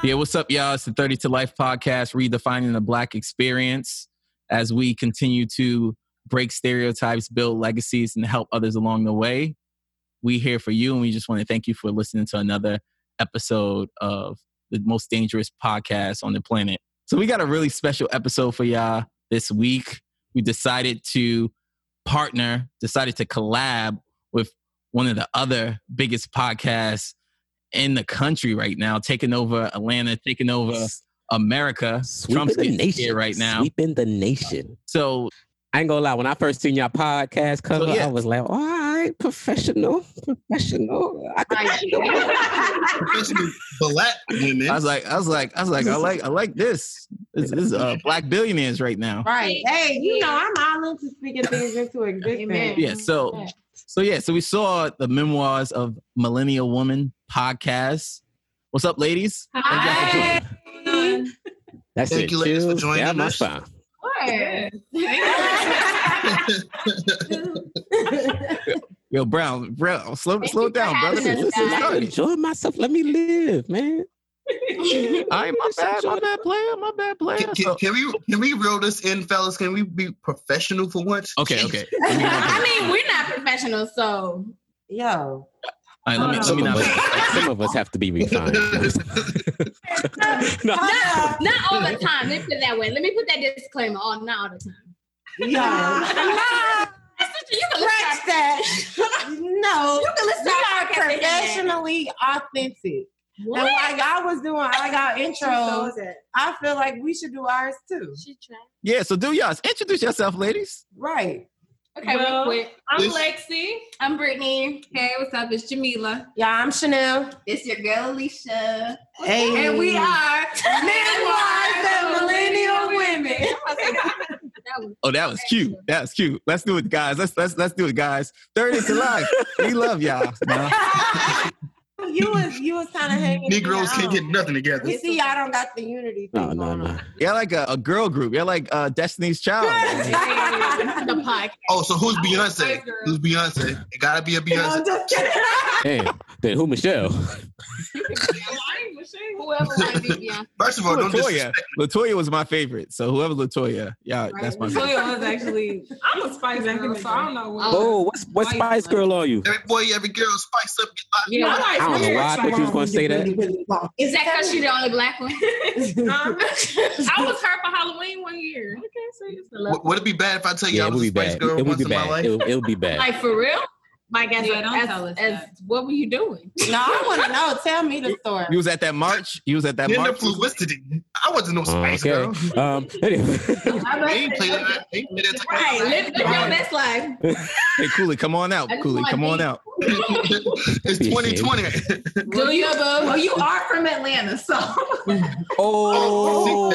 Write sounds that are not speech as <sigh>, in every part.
Yeah, what's up, y'all? It's the 30 to Life podcast, redefining the Black experience as we continue to break stereotypes, build legacies, and help others along the way. We here for you, and we just want to thank you for listening to another episode of the most dangerous podcast on the planet. So we got a really special episode for y'all this week. We decided to partner, decided to collab with one of the other biggest podcasts in the country right now, taking over Atlanta, taking over America. Trump's Sweeping the nation here right now. Sweeping the nation. So I ain't gonna lie. When I first seen your podcast cover, yeah. I was like, "All right, professional, professional." I could Especially black women. I was like, I was like, I was like, I like, I like this. This, this is uh, black billionaires right now. Right. Hey, you know, I'm all into speaking things into existence. Amen. Yeah. So, so yeah. So we saw the memoirs of Millennial Woman podcast. What's up, ladies? Hi. That's Thank it. you, ladies, for Chills joining down my us. spine. <laughs> Yo, Brown, Brown, slow, Thank slow down, for brother. having us, This is guys. starting. Enjoy myself. Let me live, man. <laughs> I my bad, my bad player, my bad player. Can, can, can we can we reel this in, fellas? Can we be professional for once? okay, okay. <laughs> I mean, we're not professional, so Yo. all right, let me, let Some me of, not. us, some of us have to be <laughs> refined. No. not, not all the time. Let me put it that way. Let me put that disclaimer on, not all the time. Yo. You can listen that. no. You can listen We are podcast and that. professionally authentic. What? And while y'all was doing all y'all intros, I feel like we should do ours too. Yeah, so do y'all introduce yourself, ladies. Right. Okay, Well, real quick. I'm This- Lexi. I'm Brittany. Hey, what's up? It's Jamila. Yeah, I'm Chanel. It's your girl Alicia. Hey. And we are Memoirs of Millennial <laughs> Women. That <laughs> Oh, that was cute. That was cute. Let's do it, guys. Let's let's let's do it, guys. Thirty to life. We love y'all. <laughs> man. you was you was kind of hanging. Negroes can't get get. nothing together. You see, y'all don't got the unity. No, thing no, going no. on. Y'all like a, a girl group. Y'all like uh, Destiny's Child. <laughs> the podcast. Oh, so who's Beyonce? Who's Beyonce? It gotta be a <laughs> I'm Beyonce. just kidding. Damn. Then who, Michelle? <laughs> Whoever want be Beyonce. <laughs> First of all, don't Latoya. Latoya was my favorite. So whoever Latoya, yeah, that's my favorite. Toya was actually. I'm a Spice Girl, so I don't know what. Oh, what's what Spice Spice Girl are you? Every boy, every girl, spice up your life. Yeah, I I don't know why I thought you was gonna say that. Is that because you're the only black one? <laughs> Um, <laughs> I was her for Halloween one year. Okay, so it's a W- Would it be bad if I tell you Yeah, I it was would a be spice bad. girl It would once be in my bad. life? It would, it would be bad. like for real? Like as, Yeah, don't as, tell us as that. what were you doing? No, I want to know. Tell me the story. You was at that march. You was at that Gender march. fluidity. I wasn't no spice Oh, okay. girl. Um. <laughs> Anyway. They ain't play that. They ain't play that. Right, live, live your best life. Hey, Cooley, come on out. Cooley, come on out. it's 2020. Do you, boo? Well, you are from Atlanta, so. Oh.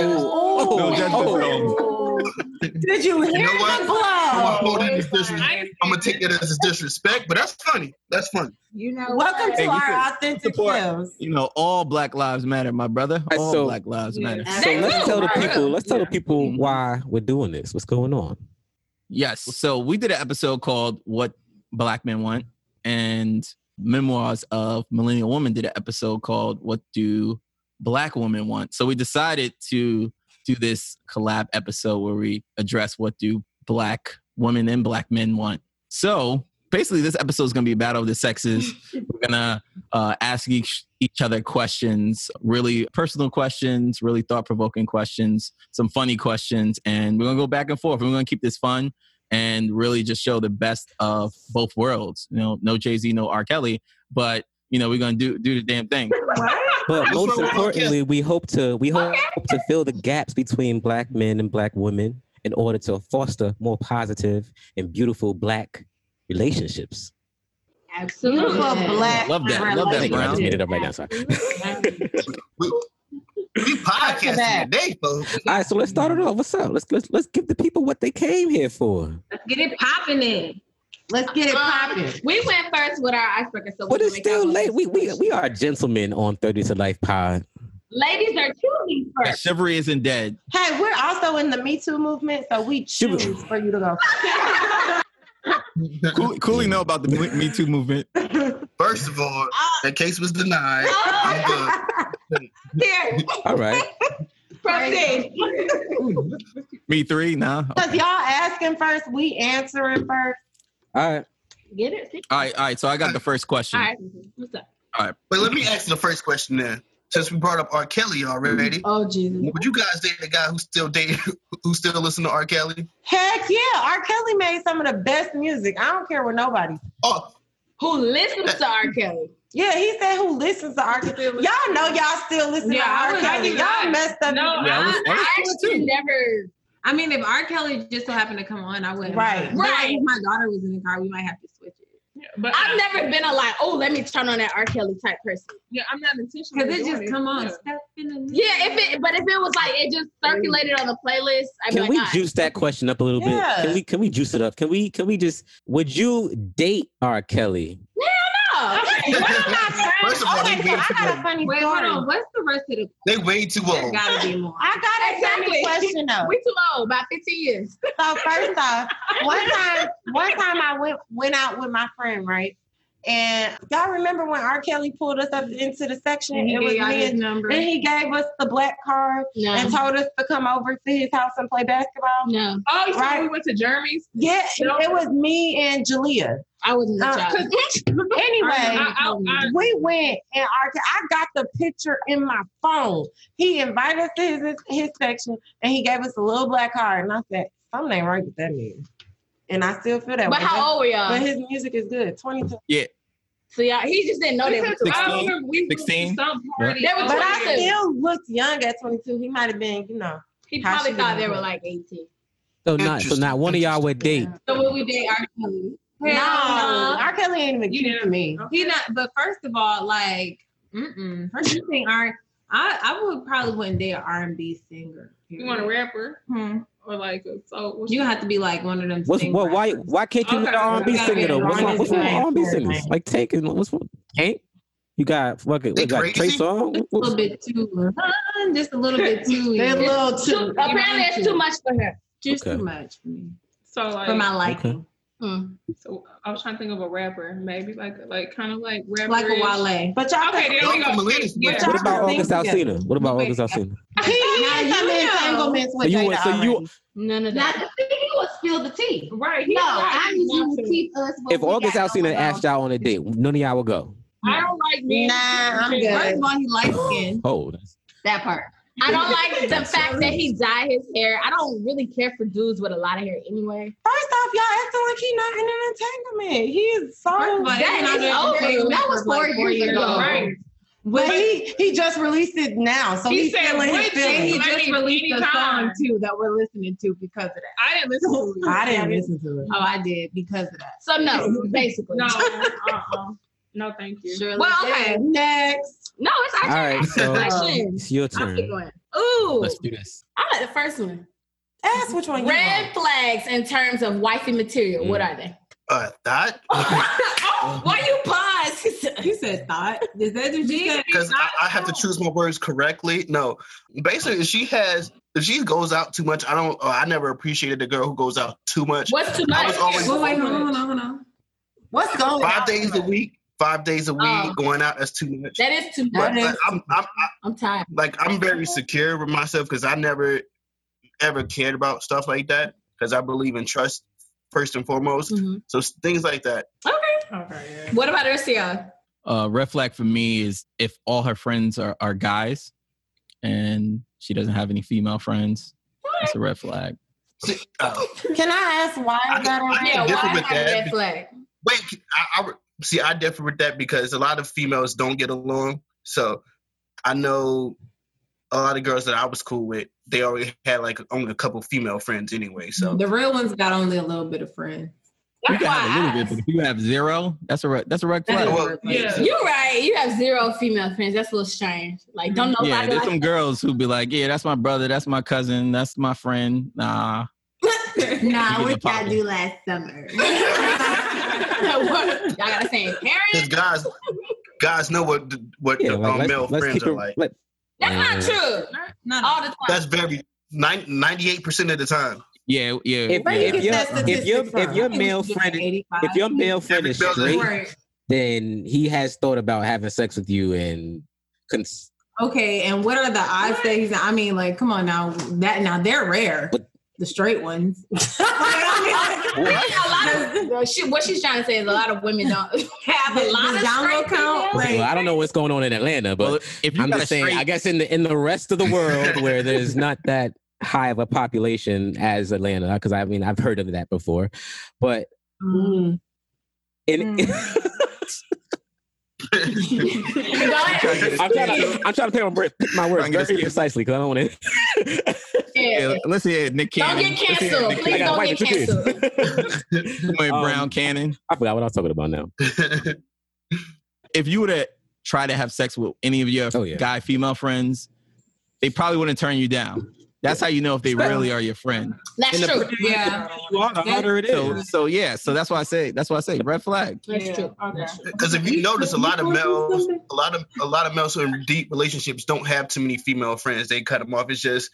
No judgment oh. Did you hear know what? the I'm gonna hold it as disres- I- I'm gonna take it as disrespect, but that's funny. That's funny. You know. Welcome what? to Hey, our can authentic support- selves. You know, all Black Lives Matter, my brother. All so- Black Lives Yeah. Matter. So let's tell the people. Let's tell the people why we're doing this. What's going on? Yes. So we did an episode called "What Black Men Want," and Memoirs of Millennial Woman did an episode called "What Do Black Women Want." So we decided to do this collab episode where we address what do Black women and Black men want. So basically, this episode is going to be a battle of the sexes. <laughs> We're gonna uh, ask each each other questions, really personal questions, really thought provoking questions, some funny questions, and we're gonna go back and forth. We're gonna keep this fun and really just show the best of both worlds. You know, no Jay Z, no R. Kelly, but you know, we're gonna do do the damn thing. But most importantly, we hope to we hope to fill the gaps between black men and black women in order to foster more positive and beautiful black relationships. Absolutely. Beautiful black. Love that. Love that, Thank. I just made it up right now. Sorry. We, we podcasting today, folks. All right, so let's start it off. What's up? Let's let's let's give the people what they came here for. Let's get it popping in. Let's get it Um, popping. we went first with our icebreaker, so But it's still late. We we we are gentlemen on Thirty to Life Pod. ladies are choosing first. chivalry isn't dead. Hey, we're also in the Me Too movement, so we choose for you to go. <laughs> Cooley, <laughs> Cooley know about the Me Me Too movement. First of all, uh, that case was denied. <laughs> I'm good. Here, All right. proceed. Me three? Nah. Cause y'all asking first, we answering first. All right. Get it? All right, all right. So I got the first question. All right. What's up? All right. But let me ask the first question then. Since we brought up R. Kelly already, Oh Jesus. would you guys date a guy who still date who still listen to R. Kelly? Heck yeah, R. Kelly made some of the best music. I don't care what nobody. Oh, Who listens to R. Kelly? Yeah, he said who listens to R. Kelly. Y'all know y'all still listen Yeah, to I R. would- Kelly. I do not. Y'all messed up. No, Yeah, I was- I I actually too. never. I mean, if R. Kelly just so happened to come on, I wouldn't. Right. But Right. If my daughter was in the car, we might have to switch it. But I've never been a like, oh, let me turn on that R. Kelly type person. yeah, I'm not intentional. Because it doing just come on. Yeah. Step in the Yeah, if it, but if it was like it just circulated on the playlist, I'd be Can like, we "Nah." juice that question up a little Yeah. bit? Can we can we juice it up? Can we can we just would you date R. Kelly? No. But I'm not friends. First of all, okay, they so way I got a old. funny Wait, story. hold on. What's the rest of the? They way too There old. gotta be more. I got a Exactly. funny question though. We too old, about 15 years. So first off, one time, one time I went went out with my friend, right? And y'all remember when R. Kelly pulled us up into the section? And he it was gave his number. and he gave us the black card No. and told us to come over to his house and play basketball. No. Oh, you Right. we went to Jeremy's? Yeah, No. it was me and Jalea. I wasn't a Uh. <laughs> Anyway, I- I- I- we went and R. Ke- I got the picture in my phone. He invited us to his, his section and he gave us a little black card. And I said, something ain't right with that nigga. And I still feel that But way. how old were y'all? But his music is good. 22. So y'all, he just didn't know they were too I 16? remember we 16? some party. They were But I still looked young at 22. He might have been, you know. He probably thought they were like 18. So not so not one of y'all would date. So would we date R. Kelly? No, Hell R. Kelly ain't even You cute to me. no. He not. But first of all, like, mm-mm. First you think R. I I would probably wouldn't date an R and B singer. You want a rapper Hmm. or like a so? what's You your- have to be like one of them. What's what? Why why can't you Okay, get R and B singer though? What's wrong wrong? What's wrong with R and B singers? Like taking what's wrong? Ain't you got fucking They what, got Trey crazy? Song? Just a little bit too, <laughs> uh, just a little bit too. They're a little Too, too. apparently, it's too much for her. just Okay. too much for me, So like, for my liking, Hmm. so I was trying to think of a rapper, maybe like like kind of like rapper. like a Wale. But y'all Okay, can there we go. Yeah. What about August think. Alsina? What about August Alsina? He, he Now had some you know. entanglements with So you Jada would- so you- None of Now that. the thing was spill the tea. Right. No, right, I need you to keep us. If August got Alsina asked y'all on a date, none of y'all would go. I don't like men. Nah, I'm good. First of all, he light skinned. Oh, that part. I don't like the <laughs> fact that he dyed his hair. I don't really care for dudes with a lot of hair anyway. First off, y'all acting like he not in an entanglement. He is so. First That it's not over. entanglement That was for, like, four years ago. Right. But he he just released it now, so He he's said feeling his which- And he just mean, released a song too that we're listening to because of that. I didn't listen to it. <laughs> I didn't listen to it. Oh, I did because of that. So no, <laughs> basically. No. <laughs> Uh-uh. No, thank you. Surely Well, did. okay. Next, No, it's all actually right. So question. it's your I'll keep turn. going. Ooh, Let's do this. I like the first one. Ask which one you Red want. flags in terms of wifey material. What are they? uh, that <laughs> oh, why you pause? He said thought. Is that what you said? because I, I have to choose my words correctly. No, basically, if she has, if she goes out too much, I don't. Uh, I never appreciated the girl who goes out too much. What's too much? was always- Well, wait, hold on, hold on, hold on. What's going Five on? days a week, five days a week, Oh. going out. That's too much. That is too But, much. like, I'm, I'm, I, I'm tired. like I'm very secure with myself because I never ever cared about stuff like that because I believe in trust first and foremost. Mhm. So things like that. Okay. Yeah. What about Ursia? Uh, red flag for me is if all her friends are, are guys and she doesn't have any female friends. what? That's a red flag. Uh, Can I ask why I- is that a I- red Yeah, why with is that a red flag? wait, I, I see. I differ with that because a lot of females don't get along. So I know a lot of girls that I was cool with. They already had like only a couple female friends anyway. So The real ones got only a little bit of friends. You That's can have a little bit, but if you have zero, that's a red, that's a red That flag. Well, a red flag. yeah. You're right. You have zero female friends. That's a little strange. Like, don't know. Yeah, there's like some girls who be like, yeah, that's my brother, that's my cousin, that's my friend. Nah, <laughs> Nah, what get the y'all do last summer? <laughs> what? Y'all gotta say because parents. guys, guys know what the, what Yeah, the like, um, male friends are it. like. Let, That's not mm-hmm. true. Not All the time. That's very ninety eight percent of the time. yeah, yeah. if, Where you if your if your statistic if your male friend if if your male friend is straight, then he has thought about having sex with you and cons- Okay, and what are the odds that he's? I mean, like, come on now, that now they're rare. But- the straight ones. I think a lot of well, she, what she's trying to say is a lot of women don't <laughs> have a lot of Does download straight count? Like, Well, I don't know what's going on in Atlanta, but well, if I'm got just saying. straight, I guess in the in the rest of the world <laughs> where there's not that high of a population as Atlanta, because I mean I've heard of that before, but mm, in, Go <laughs> ahead. I'm trying to I'm trying to pick my, word- pick my words to get very a- precisely because I don't want to. Yeah. yeah, let's hear Nick Cannon. Don't Cannon. get canceled. Nick Please I got don't white get insecurities. canceled. Cannon, Um, Brown Cannon. I forgot what I was talking about now. <laughs> If you were to try to have sex with any of your Oh, yeah. guy female friends, they probably wouldn't turn you down. That's how you know if they really are your friend. That's the- true. yeah, You are, the harder it So, so yeah, so that's why I say that's why I say red flag. That's Yeah. true. Okay. Because if you notice, a lot of males, a lot of a lot of males who are in deep relationships don't have too many female friends. They cut them off. It's just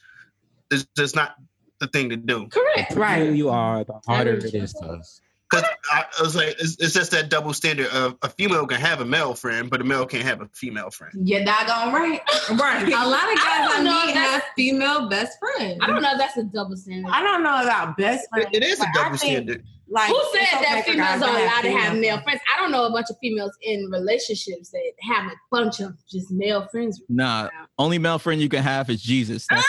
it's just not the thing to do. Correct. Right. you are, the harder it is to us. Because I, I was like, it's, it's just that double standard of a female can have a male friend, but a male can't have a female friend. You're doggone right. Right. A lot of guys I I, don't know meet if have female best friends. I don't know if that's a double standard. I don't know about best friends. It, it is a but I double think, standard. Like, Who said okay that for females guys are allowed to have male friends? I don't know a bunch of females in relationships that have a bunch of just male friends. Nah, only male friend you can have is Jesus. That's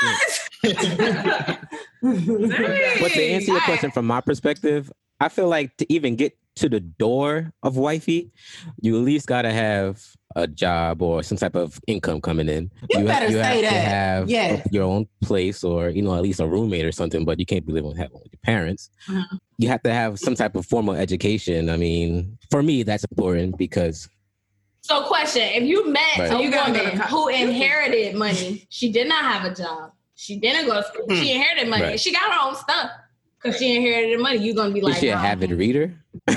it. <laughs> <laughs> But to answer your question from my perspective, I feel like to even get to the door of wifey, you at least gotta have a job or some type of income coming in. You ha- better you say have to that. have Yes. your own place or you know at least a roommate or something. But you can't be living with with your parents. Mhm. You have to have some type of formal education. I mean, for me, that's important because So, question: If you met Right. a you gotta go woman who inherited money, she did not have a job. She didn't go to school. Hmm. She inherited money. Right. She got her own stuff because she inherited the money. You gonna be is like, she an no. avid reader? I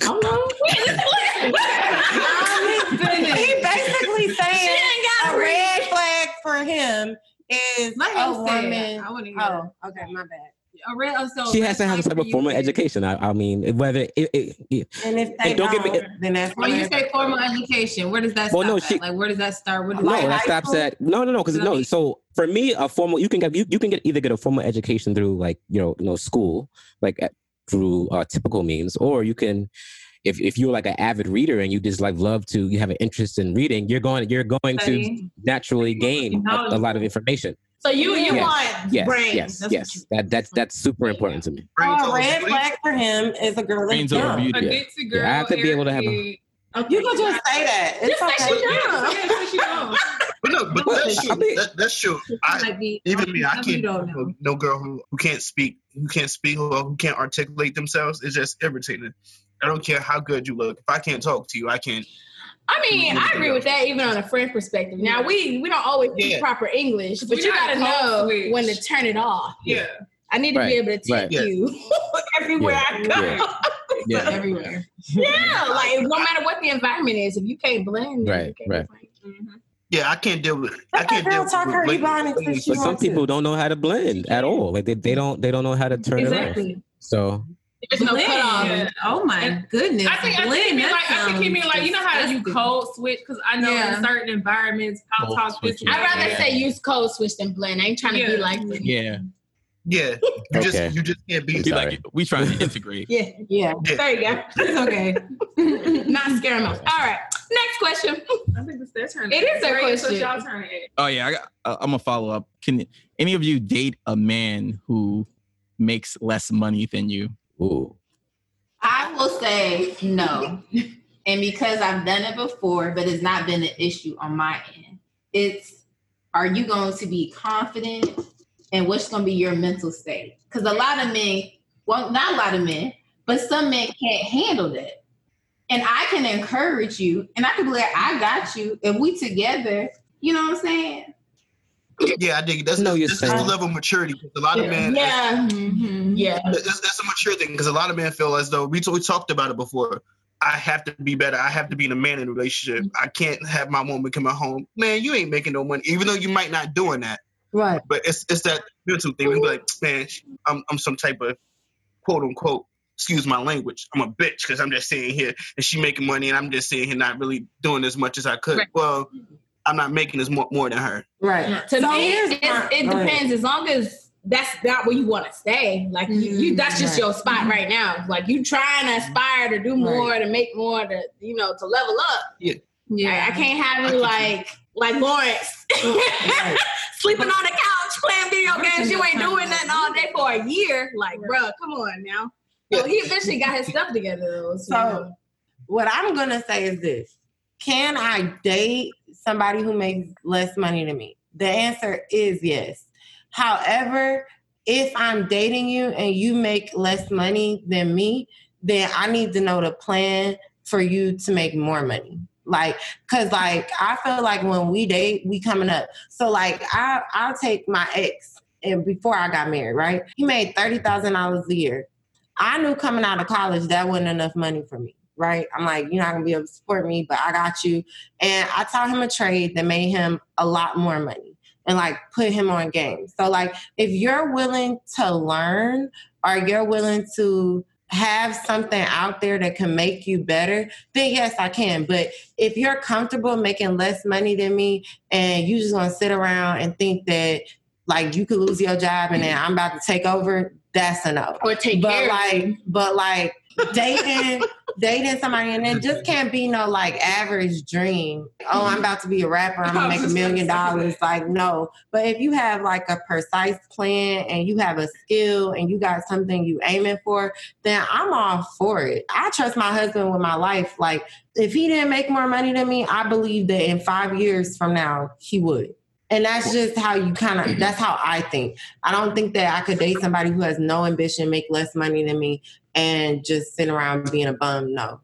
don't know. Wait, listen, <laughs> listen. he basically she saying ain't got a a red. red flag for him is Let a him say woman. I want to hear. Oh, okay, my bad. A real, oh, uh, so she has to have some type of formal is- education. I, I mean, whether it, it, it, And if they And don't don't, get me- then that's When you say formal education, where does that Well, stop no, at? she- Like, where does that start? Where does no, that that stops school? at no, no, no. Because no, so for me, a formal you can get you, you can get either get a formal education through like you know you know school like at, through uh, typical means, or you can if if you're like an avid reader and you just like love to you have an interest in reading, you're going you're going to naturally gain a, a lot of information. So you you Yes. want Yes, brains? yes, That's yes. you- That that's that's super important to me. Brains Oh, over a red sleep. flag for him is a girl that's Brains over beauty. A Yeah. ditzy girl. Yeah, I have to be able to have a- arrogant. You can just say that. It's Just say okay. she dumb. Yeah, say she dumb. But no, but that's I true. mean- That, that's true. I, might be even me, I can't don't no, know. no girl who, who can't speak, who can't speak, or who can't articulate themselves. is just irritating. I don't care how good you look. If I can't talk to you, I can't. I mean, I agree with that, even on a friend perspective. Now we we don't always speak Yeah. proper English, but We you gotta know code switch. when to turn it off. Yeah. I need to Right, be able to tip right. Yeah. you everywhere I go. Yeah. <laughs> Yeah. everywhere. Yeah, like no matter what the environment is, if you can't blend, then Right, you can't right. blend. Yeah, I can't deal with. I can't deal talk with. her blatant- Ebonics if blatant But some wants to. people don't know how to blend at all. Like they, they don't they don't know how to turn it off. Exactly. So There's no Blend. cutoff. Oh my And goodness. I think I think Blend, he mean like I think he mean like you know how you disgusting. code switch because I know Yeah. in certain environments I'll Code talk this. switching. and I'd rather that. say use code switch than blend. I ain't trying to be like Yeah, Yeah, you Okay. just you just can't be. be like we trying to <laughs> integrate. Yeah, Yeah. there you go. It's okay. <laughs> Not scare them off. All right, next question. I think it's their turn. It is their Right, so question. y'all turn it. Oh yeah, I got, uh, I'm gonna follow up. Can any of you date a man who makes less money than you? ooh. I will say no. And because I've done it before, but it's not been an issue on my end. It's are you going to be confident and what's going to be your mental state? Because a lot of men, well, not a lot of men, but some men can't handle that. And I can encourage you, and I can be like, I got you. If we together, you know what I'm saying? Yeah, I dig it. That's No, you're that's just a level of maturity. 'cause A lot of men. Yeah, Mm-hmm. yeah. That's, that's a mature thing because a lot of men feel as though we, we talked about it before. I have to be better. I have to be the man in a relationship. I can't have my woman come at home. Man, you ain't making no money, even though you might not doing that. Right. But it's it's that mental thing. We be like, man, I'm I'm some type of quote unquote. Excuse my language. I'm a bitch because I'm just sitting here and she making money and I'm just sitting here not really doing as much as I could. Right. Well, I'm not making this more, more than her. Right. To So me, here's it's, it go ahead. depends. As long as that's not where you want to stay, like you, you, mm-hmm. that's just Right. your spot mm-hmm. right now. Like you trying to mm-hmm. aspire to do more, to make more, to you know, to level up. Yeah. I, I can't have I you get you. like like Lawrence oh, Right. <laughs> sleeping on the couch playing video games. You ain't doing nothing all day for a year. Like, bruh, come on now. So he eventually got his stuff together though. So, So what I'm gonna say is this: Can I date somebody who makes less money than me? The answer is yes. However, if I'm dating you and you make less money than me, then I need to know the plan for you to make more money. Like, cause like I feel like when we date, we coming up. So like I I'll take my ex and before I got married, right? He made thirty thousand dollars a year. I knew coming out of college that wasn't enough money for me, right? I'm like, you're not gonna be able to support me, but I got you. And I taught him a trade that made him a lot more money and like put him on game. So like if you're willing to learn or you're willing to have something out there that can make you better, then yes, I can. But if you're comfortable making less money than me and you just want to sit around and think that like you could lose your job and then I'm about to take over, that's enough. or take but care. like but like dating dating somebody and it just can't be no like average dream. Oh i'm about to be a rapper i'm gonna make a million dollars. Like no. But if you have like a precise plan and you have a skill and you got something you aiming for then i'm all for it. I trust my husband with my life. Like if he didn't make more money than me i believe that in five years from now he would. And that's just how you kind of that's how i think. I don't think that I could date somebody who has no ambition, make less money than me, and just sit around being a bum. No.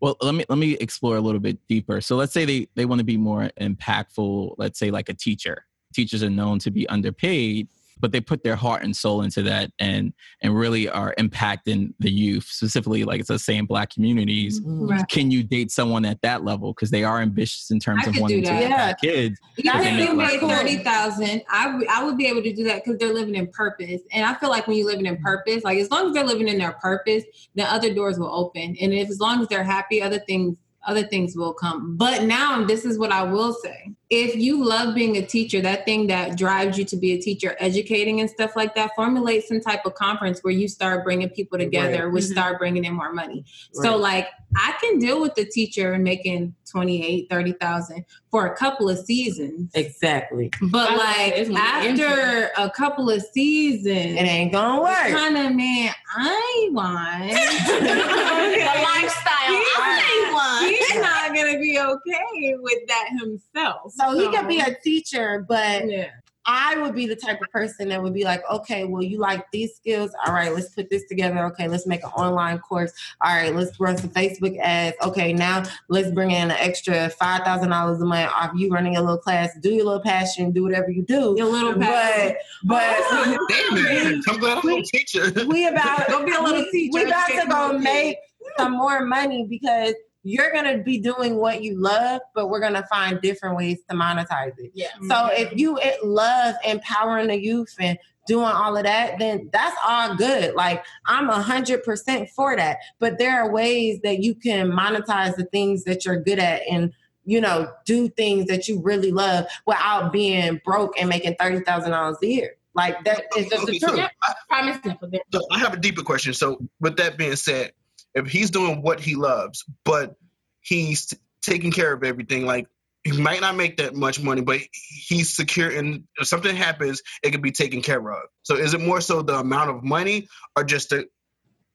Well, let me let me explore a little bit deeper. So let's say they they want to be more impactful. Let's say like a teacher. Teachers are known to be underpaid, but they put their heart and soul into that and and really are impacting the youth, specifically like it's a same black communities. Mm-hmm. Right. Can you date someone at that level because they are ambitious in terms I of wanting to that. impact kids? Even They if you made thirty thousand, I would- I would be able to do that because they're living in purpose, and I feel like when you're living in purpose, like as long as they're living in their purpose, then other doors will open, and if as long as they're happy, other things other things will come. But now this is what I will say: if you love being a teacher, that thing that drives you to be a teacher, educating and stuff like that, formulate some type of conference where you start bringing people together, Right. which Mhm. start bringing in more money. So like I can deal with the teacher making 28, 30,000 for a couple of seasons. Exactly. But I like it's gonna be after a couple of seasons, It ain't gonna work. kind of man I want. <laughs> the lifestyle I want. He's not gonna be okay with that himself. So he could be a teacher, but yeah. I would be the type of person that would be like, okay, well, you like these skills. All right, let's put this together. Okay, let's make an online course. All right, let's run some Facebook ads. Okay, now let's bring in an extra five thousand dollars a month off you running a little class. Do your little passion. Do whatever you do. Your little pet. But but <laughs> Damn, I'm glad I'm a teacher. we about Go be a little we, teacher. we about to go make some more money because you're gonna be doing what you love, but we're gonna find different ways to monetize it. Yeah. So mm-hmm. if you love empowering the youth and doing all of that, then that's all good. Like I'm a hundred percent for that. But there are ways that you can monetize the things that you're good at and you know do things that you really love without being broke and making thirty thousand dollars a year. Like that is just the Okay, so truth. I, Promise never. so I have a deeper question. So, with that being said, if he's doing what he loves, but he's taking care of everything, like he might not make that much money, but he's secure, and if something happens, it can be taken care of. So, is it more so the amount of money, or just the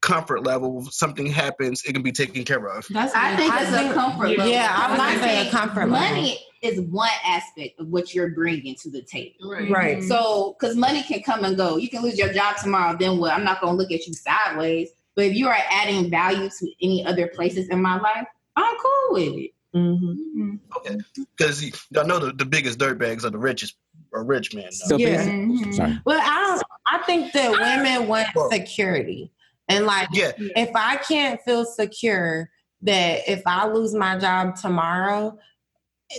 comfort level? If something happens, it can be taken care of. That's I think I it's think- a comfort level. yeah, I because might say a comfort level. Money is one aspect of what you're bringing to the table. Right. So, because money can come and go. You can lose your job tomorrow, then what? I'm not going to look at you sideways. But if you are adding value to any other places in my life, I'm cool with it. Mhm. Because y'all know the, the biggest dirtbags are the richest, are rich men. though. So Yeah. basically, sorry. Well, I don't. I think that women want Well- security, and like yeah, if I can't feel secure that if I lose my job tomorrow,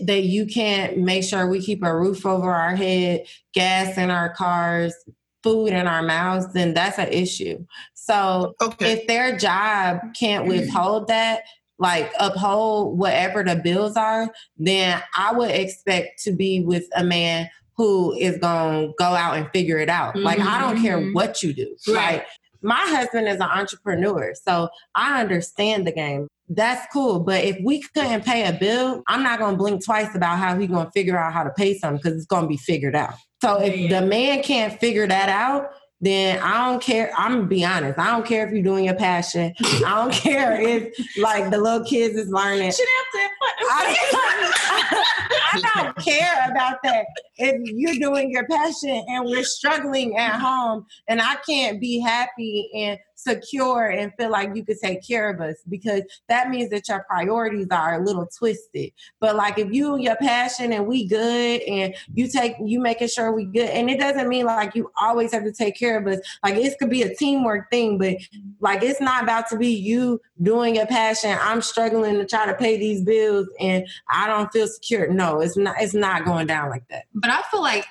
that you can't make sure we keep a roof over our head, gas in our cars, food in our mouths, then that's an issue. So okay. if their job can't withhold that, like uphold whatever the bills are, then I would expect to be with a man who is going to go out and figure it out. Like I don't care Mhm. what you do. Right. Like my husband is an entrepreneur, so I understand the game. That's cool, but if we couldn't pay a bill, I'm not going to blink twice about how he's going to figure out how to pay something because it's going to be figured out. So if Yeah. the man can't figure that out, then I don't care. I'm gonna be honest. I don't care if you're doing your passion. I don't <laughs> care if like the little kids is learning. Said, I, <laughs> I don't care about that. If you're doing your passion and we're struggling at home, and I can't be happy and secure and feel like you could take care of us because that means that your priorities are a little twisted. But like if you your passion and we good and you take you making sure we good, and it doesn't mean like you always have to take care of us. Like it could be a teamwork thing, but like it's not about to be you doing your passion. I'm struggling to try to pay these bills and I don't feel secure. No, it's not it's not going down like that. But I feel like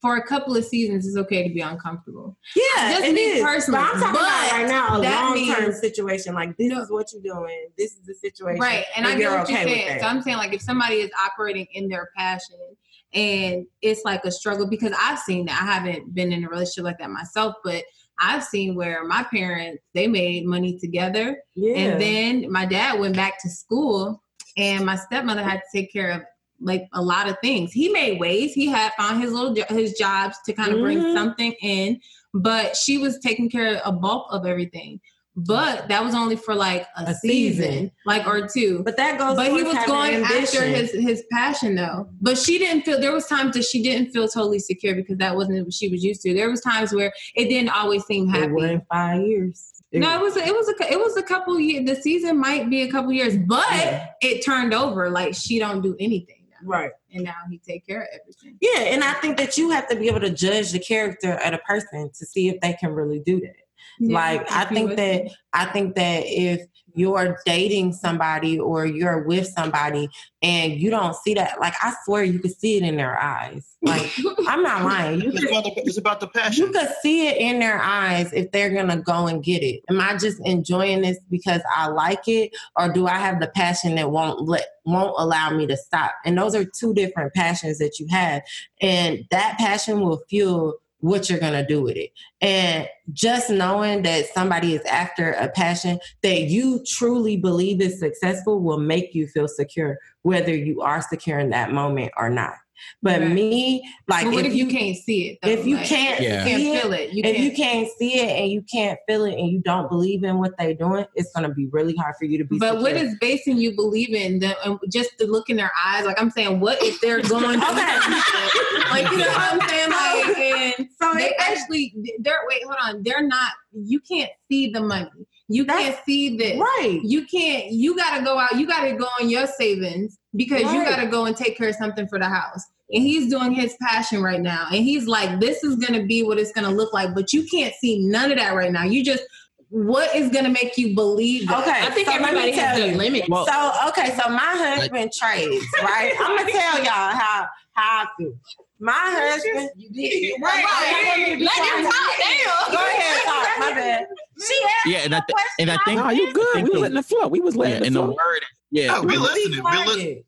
for a couple of seasons, it's okay to be uncomfortable. Yeah, Just it me is. personally, But I'm talking about right now a long term situation. Like this No. is what you're doing. This is the situation. Right. And I get you're what you're okay with saying. So I'm saying like if somebody is operating in their passion and it's like a struggle because I've seen that. I haven't been in a relationship like that myself, but I've seen where my parents they made money together Yeah. and then my dad went back to school and my stepmother had to take care of like a lot of things. He made ways. He had found his little his jobs to kind of bring Mhm. something in, but she was taking care of a bulk of everything. But that was only for like a, A season, season. like or two. but that goes. But he was going after his his passion though. But she didn't feel there was times that she didn't feel totally secure because that wasn't what she was used to. There was times where it didn't always seem happy. wasn't five years. No, it was it was a it was a couple years. The season might be a couple years, but Yeah. it turned over. Like she don't do anything right. and now he take care of everything. Yeah, and I think that you have to be able to judge the character of a person to see if they can really do that. like I think that I think that if you're dating somebody or you're with somebody and you don't see that, like I swear you could see it in their eyes. Like <laughs> I'm not lying. You It's could about the, it's about the you could see it in their eyes if they're gonna go and get it. Am I just enjoying this because I like it, or do I have the passion that won't let won't allow me to stop? And those are two different passions that you have, and that passion will fuel what you're gonna do with it. And just knowing that somebody is after a passion that you truly believe is successful will make you feel secure, whether you are secure in that moment or not. But Right. me, like but what if if you, can't see it? Though? if you Like, can't Yeah. you can't feel it, you if can't. you can't see it and you can't feel it and you don't believe in what they're doing, it's gonna be really hard for you to be. but what secure. is basing you believe in them um, and just to look in their eyes? Like I'm saying, what if they're <laughs> going? Okay. <laughs> like you know what I'm saying? Like so? they It, actually they're wait hold on they're not you can't see the money you That's- can't see this right. you can't you gotta go out you gotta go on your savings because you gotta go and take care of something for the house and he's doing his passion right now and he's like this is gonna be what it's gonna look like but you can't see none of that right now you just what is gonna make you believe that? Okay. I think so let me everybody has tell their you. limits. Well, So okay, so my husband trades, right? I'm gonna tell y'all how how I feel. My husband, you did right? Right. Let him talk. Damn. Go ahead, talk. My bad. She asked yeah, and I, th- question. and I think No, you good. think We was the- letting it flow. We was yeah, letting and it the word, yeah, No, we Really listening. Real, li- flirted.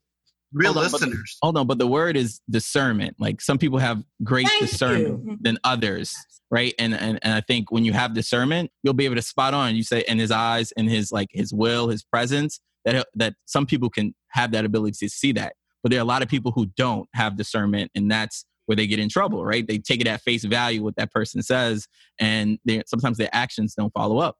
real Hold on, but- listeners. hold on, but the word is discernment. Like some people have great Thank discernment you. than others, right? And, and and I think when you have discernment, you'll be able to spot on. You say in his eyes, in his like his will, his presence, that that some people can have that ability to see that, but there are a lot of people who don't have discernment, and that's where they get in trouble, right? They take it at face value what that person says, and they sometimes their actions don't follow up.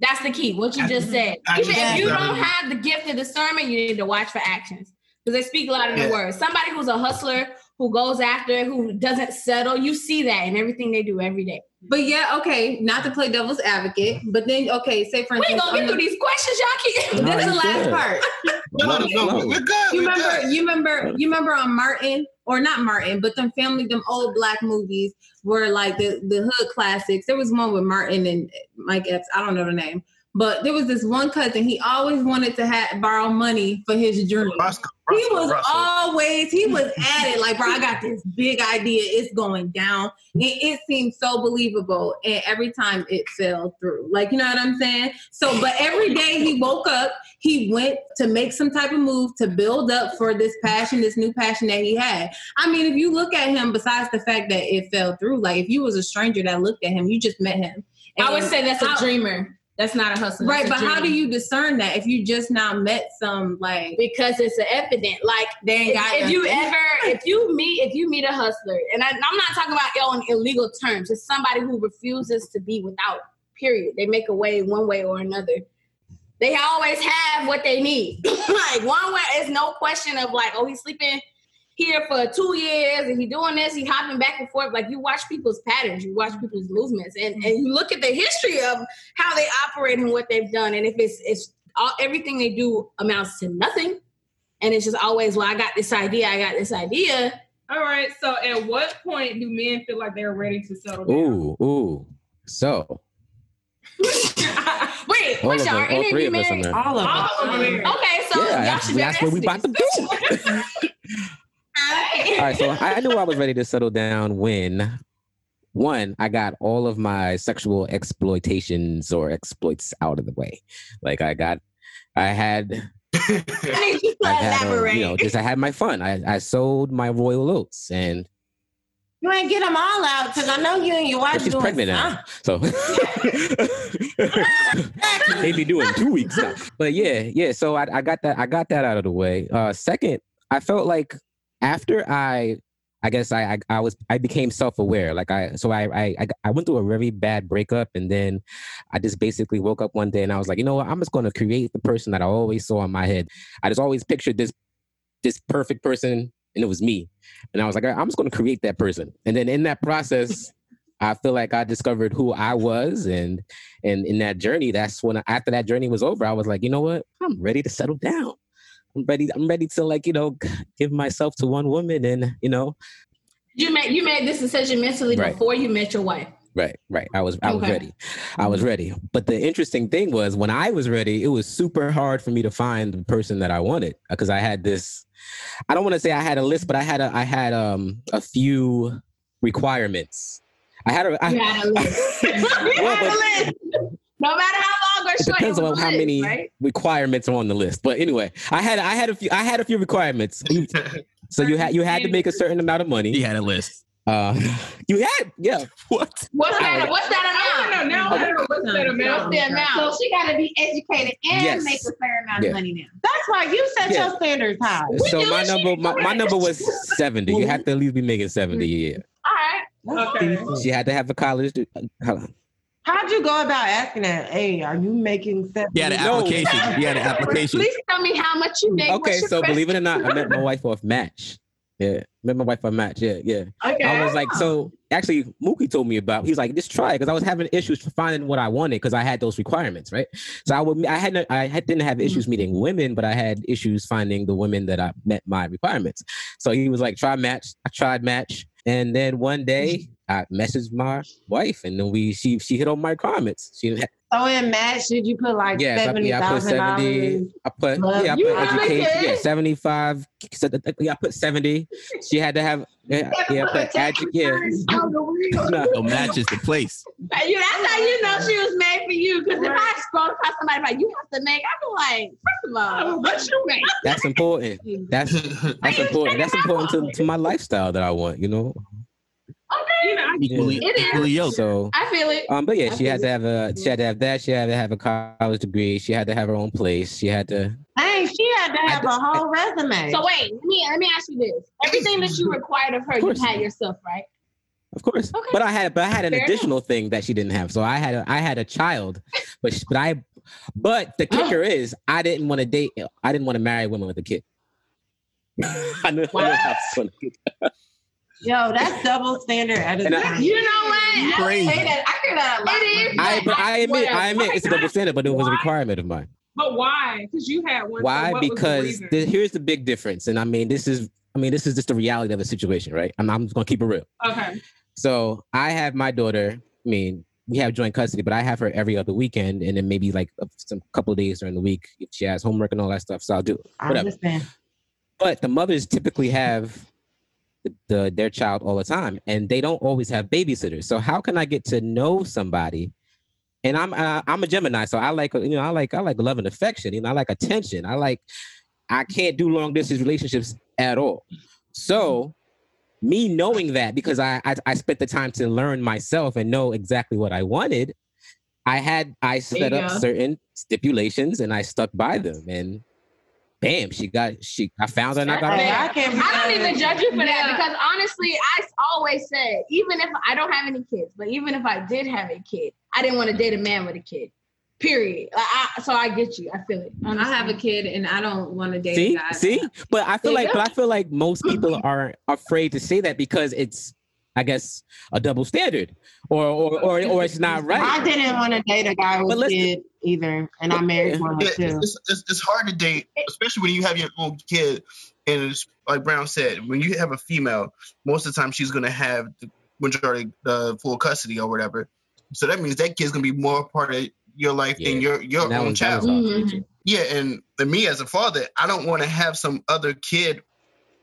That's the key. What you just said. I Even just- if you don't have the gift of discernment, you need to watch for actions because they speak a lot of the Yeah. words. Somebody who's a hustler, who goes after, who doesn't settle, you see that in everything they do every day. But yeah okay not to play devil's advocate but then okay say for instance, We ain't gonna get through the- these questions, y'all keep. No, this is the last good. part No, no, Let no, we're good. you we're remember good. you remember you remember on Martin or not Martin, but them family them old black movies were like the the hood classics. There was one with Martin and Mike Epps. I don't know the name, But there was this one cousin. He always wanted to have borrow money for his dream. Roscoe, He was Roscoe. always he was at it like, bro. I got this big idea. It's going down. It, it seemed so believable, and every time it fell through. Like you know what I'm saying? So, but every day he woke up, he went to make some type of move to build up for this passion, this new passion that he had. I mean, if you look at him, besides the fact that it fell through, like if you was a stranger that looked at him, you just met him. I would say that's a how- dreamer. That's not a hustler. Right, that's but a how do you discern that if you just now met some like Because it's evident. Like they ain't if, got if you ever if you meet if you meet a hustler and I, i'm not talking about on illegal terms it's somebody who refuses to be without period they make a way one way or another they always have what they need <laughs> like one way it's no question of like oh he's sleeping here for two years and he doing this he hopping back and forth like you watch people's patterns you watch people's movements and, mm-hmm. and you look at the history of how they operate and what they've done and if it's it's all, everything they do amounts to nothing and it's just always, well, I got this idea, I got this idea. All right. So, at what point do men feel like they're ready to settle down? Ooh, ooh. So <laughs> Wait, all what's of y'all? us, Any all of three you of us are married? married. All of All us. of them. Okay, so yeah, y'all that's, should be that's what we about to do. <laughs> <laughs> All right, so <laughs> I, I knew I was ready to settle down when one, I got all of my sexual exploitations or exploits out of the way. Like I got, I had, <laughs> I you had, um, you know, just I had my fun. I, I sold my royal oats, and You ain't get them all out because I know you and your wife but she's doing pregnant now, so <laughs> maybe doing two weeks now. But yeah, yeah. So I, I got that, I got that out of the way. Uh, second, I felt like after I I guess I, I I was I became self aware. Like I so I, I I I went through a very bad breakup, and then I just basically woke up one day and I was like, you know what? I'm just going to create the person that I always saw in my head. I just always pictured this this perfect person, and it was me. And I was like, I'm just going to create that person. And then in that process. <laughs> I feel like I discovered who I was, and and in that journey, that's when after that journey was over, I was like, you know what? I'm ready to settle down. I'm ready. I'm ready to like you know give myself to one woman, and you know you made you made this decision mentally Right. before you met your wife. Right, right. I was I was Okay. ready. I was ready. But the interesting thing was when I was ready, it was super hard for me to find the person that I wanted because I had this I don't want to say I had a list, but I had a I had um a few requirements. I had a I, You had a list. <laughs> Well, had a but- list. No matter how long or it short. depends it was on how list, many right? requirements are on the list. But anyway, I had I had a few I had a few requirements. <laughs> So you had you had to make a certain amount of money. He had a list. Uh, <laughs> you had yeah. What? What's that? What's I that want to know amount? now. What's that amount? What's the amount? So she got to be educated and Yes. make a fair amount Yeah. of money now. That's why you set Yeah. your standards high. So my number my, my number was seventy. You have to at least be making seventy a year. All right. Okay. She had to have a college. de- uh, How'd you go about asking that? Hey, are you making sense? He had an application. He had an <laughs> application. Please tell me how much you make. Okay, so first- believe it or not, I met my wife off Match. Yeah, met my wife on Match. Yeah, yeah. Okay. I was like, so actually, Mookie told me about. He's like, just try because I was having issues finding what I wanted because I had those requirements, right? So I would, I had, no- I had, didn't have issues mm-hmm. meeting women, but I had issues finding the women that I met my requirements. So he was like, try Match. I tried Match, and then one day I messaged my wife, and then we, she, she hit on my comments. She didn't have, So oh, in match, did you put like Yes, I, seventy yeah, I put thousand seventy. dollars? I put Love yeah, I put really education. did? Yeah, seventy five. Yeah, I put seventy. She had to have yeah, yeah, I put edu- yeah. No, So match is the place. You, that's how you know she was made for you. Because if I scroll across somebody like you have to make, I'd be like, first of all, oh, what you make? that's important. That's that's <laughs> important. That's important to, to my lifestyle that I want. You know. You know, Equally, It is. equally yoked. So. I feel it. Um, but yeah, I she had to have a she had to have that. She had to have a college degree. She had to have her own place. She had to. Hey, she had to have I- a whole resume. So wait, let me let me ask you this: everything that you <laughs> required of her, Of you had yourself, right? Of course, Okay. but I had, but I had an Fair additional thing that she didn't have. So I had, a, I had a child, but she, but I, but the kicker is, I didn't want to date. I didn't want to marry women with a kid. I <laughs> knew, I knew I was gonna get- Yo, that's double standard at And I- You know what? I Crazy. say that. I hear that a. It is. I, but I admit, Whatever. I admit, it's a double standard, but it was a requirement of mine. but why? Because you had one. Why? what was the Because the, here's the big difference, and I mean, this is, I mean, this is just the reality of the situation, right? I'm, I'm just gonna keep it real. okay. So I have my daughter. I mean, we have joint custody, but I have her every other weekend, and then maybe like a- some couple of days during the week if she has homework and all that stuff. So I'll do it. I whatever. understand. But the mothers typically have the, the their child all the time, and they don't always have babysitters. So how can I get to know somebody? And I'm uh, I'm a Gemini, so I like you know I like I like love and affection. You know I like attention. I like I can't do long distance relationships at all. So me knowing that because I, I I spent the time to learn myself and know exactly what I wanted, I had I set up go. certain stipulations and I stuck by them and bam, she got she I found her and I got Hey, her. I can't I don't even judge you for that Yeah. because honestly, I always said, even if I don't have any kids, but even if I did have a kid, I didn't want to date a man with a kid. Period. Like, I, so I get you. I feel it. I have a kid and I don't want to date See, a guy. see, but I feel like, but I feel like most people <clears throat> are afraid to say that because it's, I guess, a double standard, or or or, or it's not right. I didn't want to date a guy But with listen- kid either, and I married one Yeah, with two. it's, it's, it's hard to date, especially when you have your own kid. And it's, like Brown said, when you have a female, most of the time she's going to have the majority, the full custody or whatever. So that means that kid's going to be more part of your life Yeah. than your your own child. was hard to Mhm. Yeah, and, and me as a father, I don't want to have some other kid.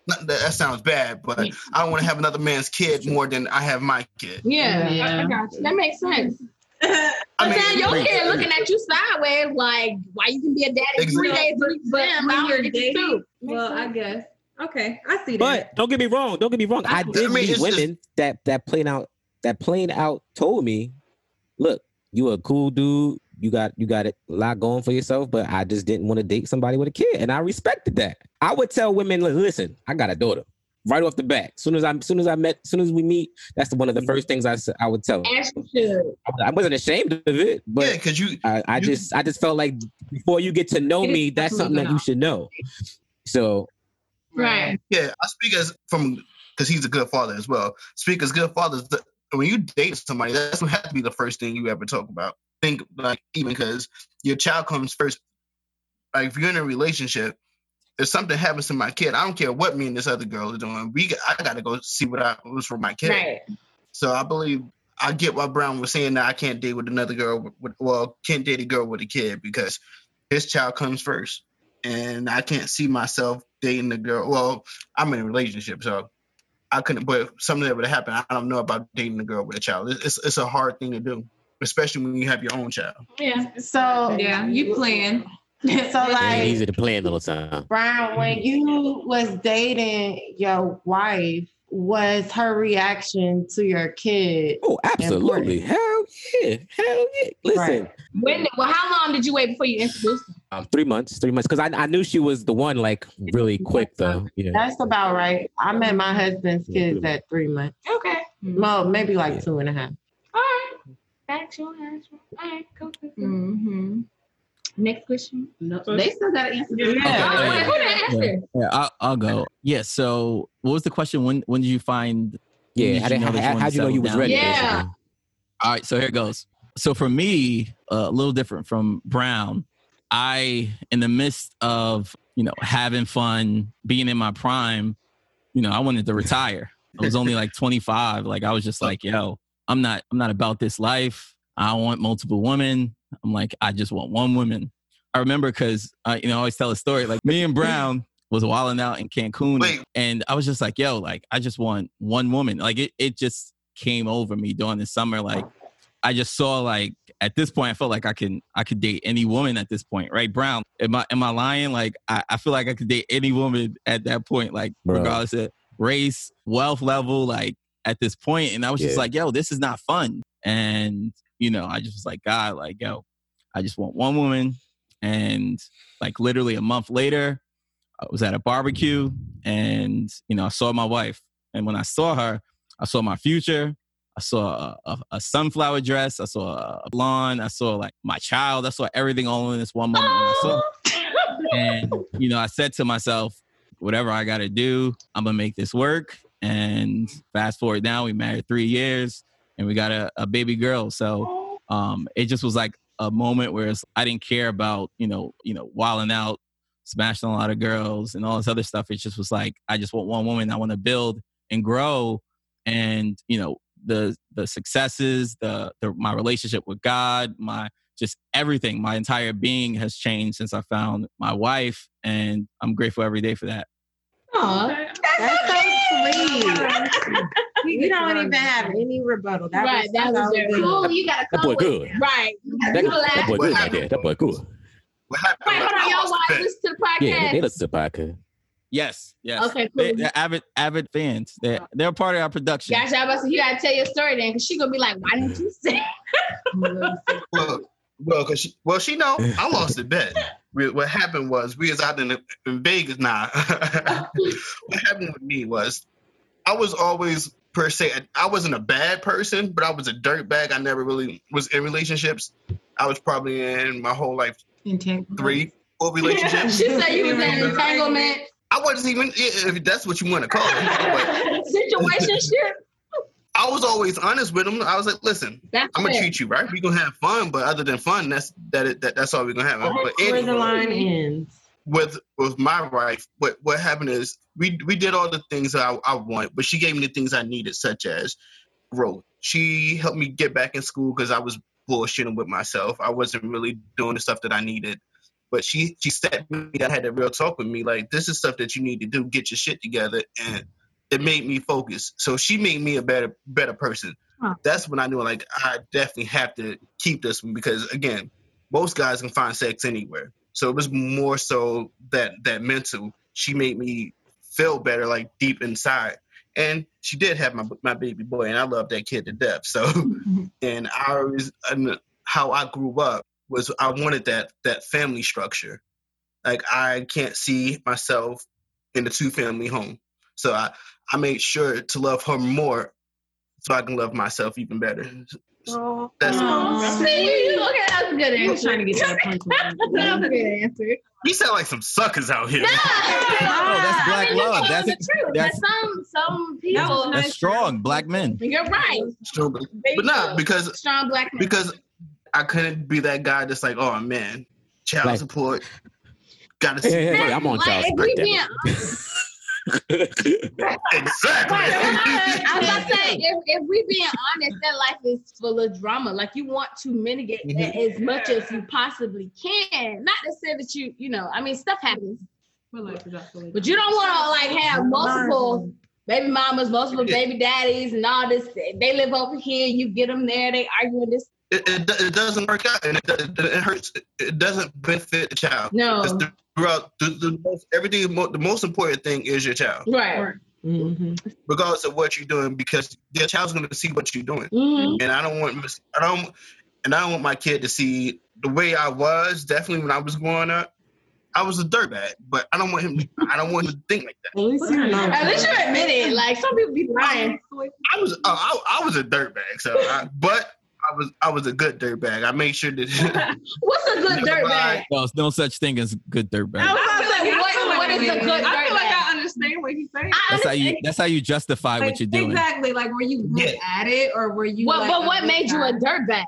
Not, that, that sounds bad, but I don't want to have another man's kid more than I have my kid. Yeah, Yeah. I, I got you. That makes sense. I But mean, then your kid looking at you sideways, like, why you can be a daddy three Exactly. days a week? But Damn, I you're don't dating, too. well, I guess. Okay, I see that. But don't get me wrong. Don't get me wrong. I I did mean, meet it's just- women that that plain out that plain out told me, look, you a cool dude. You got you got a lot going for yourself, but I just didn't want to date somebody with a kid, and I respected that. I would tell women, listen, I got a daughter. Right off the bat, soon as I, soon as I met, as soon as we meet, that's one of the mm-hmm. first things I, I would tell. Them. As you should. I wasn't ashamed of it, but yeah, because you I, I You- just I just felt like before you get to know me, that's something that you should know. So Right. Yeah, I speak as from because he's a good father as well. Speak as good fathers. The- When you date somebody, that's what has to be the first thing you ever talk about. Think like even because your child comes first. Like if you're in a relationship, if something happens to my kid, I don't care what me and this other girl are doing. We got- I got to go see what I was for my kid. Right. So I believe I get what Brown was saying that I can't date with another girl. With, well, can't date a girl with a kid because his child comes first, and I can't see myself dating a girl. Well, I'm in a relationship, so I couldn't. But if something that would happen. I don't know about dating a girl with a child. It's it's, it's a hard thing to do, especially when you have your own child. Yeah. So, yeah, you plan. <laughs> so it ain't like, easy to plan all the time. Brown, when you was dating your wife, was her reaction to your kid? Oh, absolutely. Hell yeah. Hell yeah. Listen, Right. When? Well, how long did you wait before you introduced them? Um, three months, three months, because I, I knew she was the one like really quick though. Yeah. That's about right. I met my husband's kids at three months. Okay. Well, maybe like Yeah. two and a half. All right. Factual answer. All right. Cool. cool, cool. Mm-hmm. Next question. No, they still got to answer. Yeah. All yeah, right, who answer? Yeah, I'll, I'll go. Yeah. So, what was the question? When when did you find? Yeah. Did you did, know how, that how, wanted you know you was settle ready? Yeah. basically? All right, so here it goes. So for me, uh, a little different from Brown. I, in the midst of you know having fun, being in my prime, you know, I wanted to retire. I was only like 25. Like I was just like, yo, I'm not, I'm not about this life. I want multiple women. I'm like, I just want one woman. I remember because uh, you know I always tell a story. Like me and Brown was wilding out in Cancun, Wait. and I was just like, yo, like I just want one woman. Like it, it just came over me during the summer. Like I just saw like at this point, I felt like I can I could date any woman at this point, right? Brown, am I am I lying? Like I, I feel like I could date any woman at that point, like Bro. regardless of race, wealth level, like at this point. And I was just like, yo, this is not fun. And you know, I just was like, God, like, yo, I just want one woman. And like literally a month later, I was at a barbecue and you know, I saw my wife. And when I saw her, I saw my future. I saw a, a, a sunflower dress. I saw a lawn. I saw like my child. I saw everything all in this one moment. Saw, <laughs> and you know, I said to myself, whatever I got to do, I'm gonna make this work. And fast forward now, we married three years, and we got a, a baby girl. So um, it just was like a moment where it's, I didn't care about you know, you know, wilding out, smashing a lot of girls, and all this other stuff. It just was like I just want one woman. I want to build and grow, and you know, the the successes, the, the my relationship with God, my just everything, my entire being has changed since I found my wife, and I'm grateful every day for that. Aw. That's so sweet. you don't even have any rebuttal. That Right, was that was so very good. cool. You gotta That boy with good. Right. That, You that laugh. boy good right there. That boy good. What happened? Wait, hold on, I y'all lost the watch bet. this to the podcast. Yeah, podcast. they listen to podcast. Yes, yes. Okay, cool. they're avid avid fans. They uh-huh. they're part of our production. Gotcha. I was about to say, you gotta tell your story then, because she gonna be like, why didn't you say? <laughs> Well, well, cause she, well, she know I lost the bet. Re- What happened was we was out in, the, in Vegas. Nah, <laughs> what happened with me was I was always per se. I wasn't a bad person, but I was a dirt bag. I never really was in relationships. I was probably in my whole life Entanglement. three, four <laughs> relationships. she said you was in an entanglement I wasn't even if that's what you want to call it. But <laughs> situationship. <laughs> I was always honest with them. I was like, listen, That's I'm gonna fair. treat you right. We gonna have fun, but other than fun, that's that, it- that that's all we're gonna have. But Where the line ends. with with my wife, what what happened is we we did all the things that I, I want, but she gave me the things I needed, such as growth. She helped me get back in school because I was bullshitting with myself. I wasn't really doing the stuff that I needed. But she she sat me down, had a real talk with me, like this is stuff that you need to do, get your shit together, and it made me focus. So she made me a better better person. Huh. That's when I knew like I definitely have to keep this one because again, most guys can find sex anywhere. So it was more so that that mental. She made me feel better, like deep inside. And she did have my my baby boy, and I love that kid to death. So, <laughs> and I always and how I grew up was I wanted that that family structure. Like I can't see myself in a two family home, so I I made sure to love her more, so I can love myself even better. Oh, That's See, okay, that's a good He was answer. trying to get to that punch. <laughs> That's a good answer. we sound like some suckers out here. No, oh, that's black I mean, love. That's, That's- the truth. that's- That's some some people. was That's strong, black men. You're right. Strong, but but not because strong black men. because I couldn't be that guy that's like, oh man, child Like- support. Gotta see Hey, hey, hey, I'm on Like, child support. we damn <laughs> exactly. I was about to say, if, <laughs> if we being honest, that life is full of drama. Like you want to mitigate that mm-hmm. as much as you possibly can. Not to say that you, you know, I mean, stuff happens, but you don't want to like have multiple baby mamas, multiple baby daddies, and all this. They live over here, you get them there, they arguing this. It, it, it doesn't work out and it, it, it hurts. It doesn't benefit the child. No, Because the- throughout the, the most, everything, the most important thing is your child, right. mhm. regardless of what you're doing, because your child's going to see what you're doing. Mhm. And I don't want, I don't, and I don't want my kid to see the way I was. Definitely when I was growing up, I was a dirtbag, but I don't want him. I don't want him to think like that. At least you know. At least you admit it. Like some people be lying. I was, oh, I, I was a dirtbag. So, I, but I was, I was a good dirtbag. I made sure that. <laughs> <laughs> What's a good dirtbag? Well, there's no such thing as good dirt bag. I was about to say, what, what is I a mean, good I dirt feel like? I understand what he's saying. That's how you. That's how you justify what you're doing. Exactly. Like, were you good Yeah. at it, or were you? Well, like, but what good made you a dirtbag?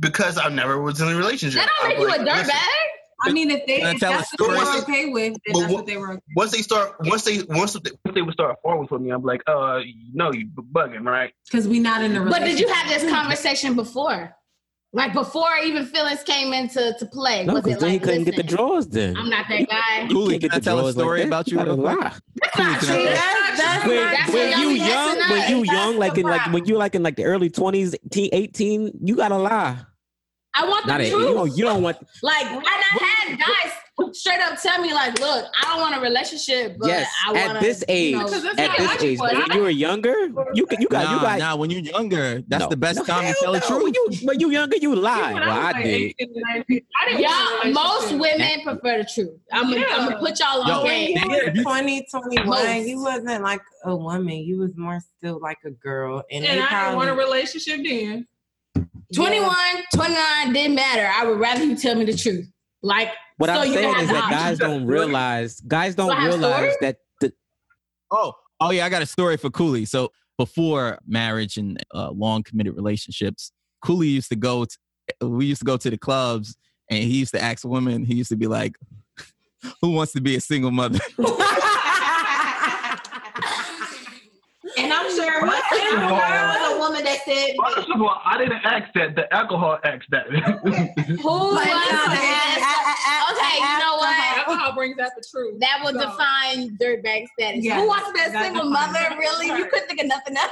because I never was in a relationship. That don't make was you a like, dirt listen, bag. I mean, if they if tell a that's what they were okay with, then that's what- what they were. Okay. Once they start, once they, once they, once they would start falling for me, I'm like, uh, no, you bugging, right? Because we not in a But did you have this conversation before? Like before even feelings came into to play? No, was because it then he couldn't get the listen, drawers then. I'm not that guy. Cooley, Can't get I the tell a drawers like story about you? gotta real lie. That's not can true. That's, that's when, not That's when you young, when you young, like in like when you like in like the early twenties, eighteen, you gotta lie. I want the Not a, you truth. don't you don't want. <laughs> Like, and I had guys straight up tell me, like, look, I don't want a relationship, but yes, I want at this age, You know, at this age, but when you were younger, you can you got nah, you got. nah, when you're younger, that's No. the best No, time to hell tell the truth. When you when you younger, you lie. When Well, was I like did. 18, 19, I didn't y'all, most relationship. women prefer the truth. I'm gonna Yeah. I'm put y'all Yo, on when game. you were you- 20, 21, you wasn't like a woman. You was more still like a girl. And, And I didn't want a relationship then. 21, 29 didn't matter. I would rather you tell me the truth. Like, What so I'm you saying is that guys don't realize. Guys don't Do realize that the Oh, oh yeah, I got a story for Cooley. So before marriage and uh, long committed relationships, Cooley used to go. To, we used to go to the clubs, and he used to ask women. He used to be like, <laughs> "Who wants to be a single mother?" <laughs> and I'm sure what There in the world. was a woman that said, First of all, I didn't ask that. The alcohol asked that. <laughs> Who was <laughs> But no, that? Okay, you know what? Alcohol brings out the truth. That will So- define dirtbag status. Yeah, Who wants to be a that single defines mother? Really? You couldn't think of nothing else.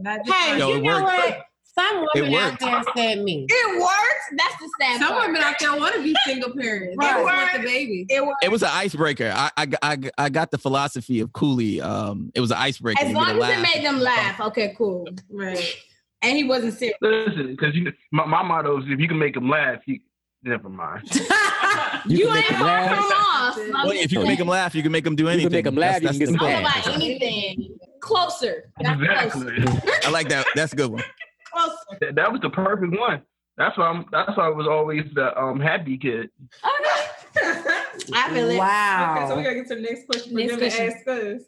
That <laughs> Hey, Yo, you know what? Some It women out there said me. It works. That's the sad Some part. women out there want to be single parents. They Right. just want the baby. it works. It was an icebreaker. I, I, I, I got the philosophy of Cooley. Um, it was an icebreaker. As long get a as it made them laugh. Okay, cool. Right. And he wasn't serious. Listen, because you, my, my motto is if you can make them laugh, you never mind. <laughs> You, You, can make ain't them far laugh. from off. Well, if you can make them laugh, you can make them do You anything. can make them laugh, you That's- can get that's them the All about anything. Closer. That's closer. I like that. That's a good one. Closer. that, that was the perfect one. That's why I'm. That's why I was always the um happy kid. Okay. <laughs> I feel it. Wow. Okay, so we gotta get to the next question for Next them question. to ask us.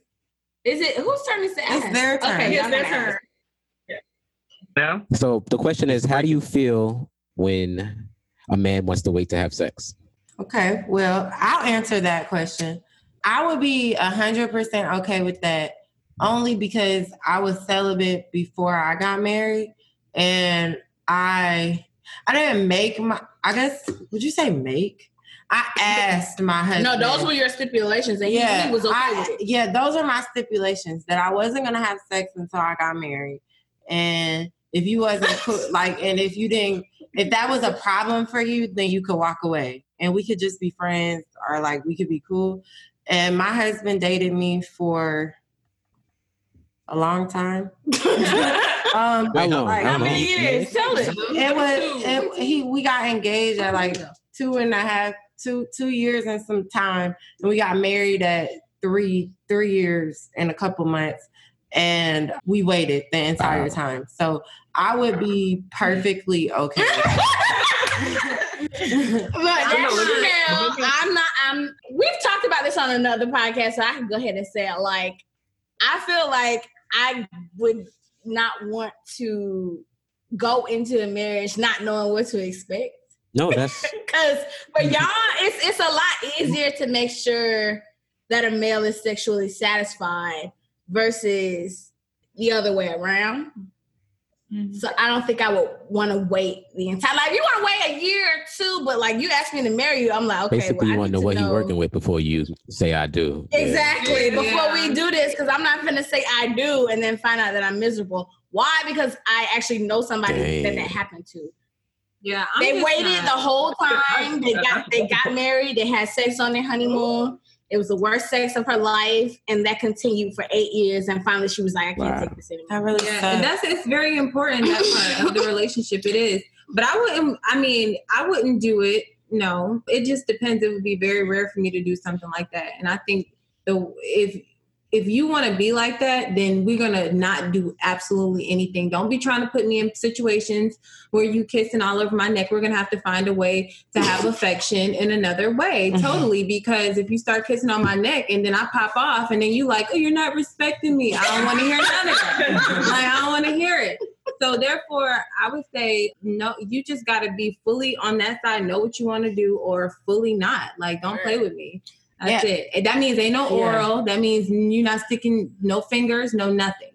Is it whose turn is it? It's their turn. Okay, Yes, y'all their gotta ask. turn. Now, So the question is, how do you feel when a man wants to wait to have sex? Okay, well, I'll answer that question. I would be a hundred percent okay with that, only because I was celibate before I got married, and I I didn't make my. I guess would you say make? I asked my husband. No, those were your stipulations, and yeah, he was okay I- with it. yeah, those are my stipulations that I wasn't gonna have sex until I got married, and if you wasn't <laughs> cool, like, and if you didn't, if that was a problem for you, then you could walk away, and we could just be friends, or like we could be cool. And my husband dated me for a long time. <laughs> um, How long? like, How How many years? Tell it. it was it, he we got engaged at like two and a half two two years and some time and we got married at three three years and a couple months and we waited the entire Wow. time so i would be perfectly okay with <laughs> that. But that's real. I'm not. I'm. We've talked about this on another podcast, so I can go ahead and say it. Like, I feel like I would not want to go into a marriage not knowing what to expect. No, <laughs> that's Because for mm-hmm. y'all, it's it's a lot easier to make sure that a male is sexually satisfied versus the other way around. So I don't think I would want to wait the entire. Like, if you want to wait a year or two, but like you asked me to marry you, I'm like, okay. basically well, you want to know what know. he's working with before you say I do. Exactly. Yeah. Before we do this, because I'm not gonna say I do and then find out that I'm miserable. Why? Because I actually know somebody that Dang. that happened to. Yeah. I'm they waited not- the whole time. They got they got married. They had sex on their honeymoon. It was the worst sex of her life, and that continued for eight years. And finally, she was like, "I can't Wow. take this anymore." that really Yeah, and that's it's very important that part of the relationship. It is, but I wouldn't. I mean, I wouldn't do it. No, it just depends. It would be very rare for me to do something like that. And I think the if if you want to be like that, then we're gonna not do absolutely anything. Don't be trying to put me in situations where you kissing all over my neck. We're gonna have to find a way to have <laughs> affection in another way. Mhm. Totally, because if you start kissing on my neck and then I pop off and then you like, oh, you're not respecting me. I don't want to hear none of that <laughs> like I don't want to hear it. So therefore, I would say no. You just got to be fully on that side. Know what you want to do, or fully not. Like don't play with me. That's it. That means ain't no Yeah. oral. That means you're not sticking no fingers, no nothing.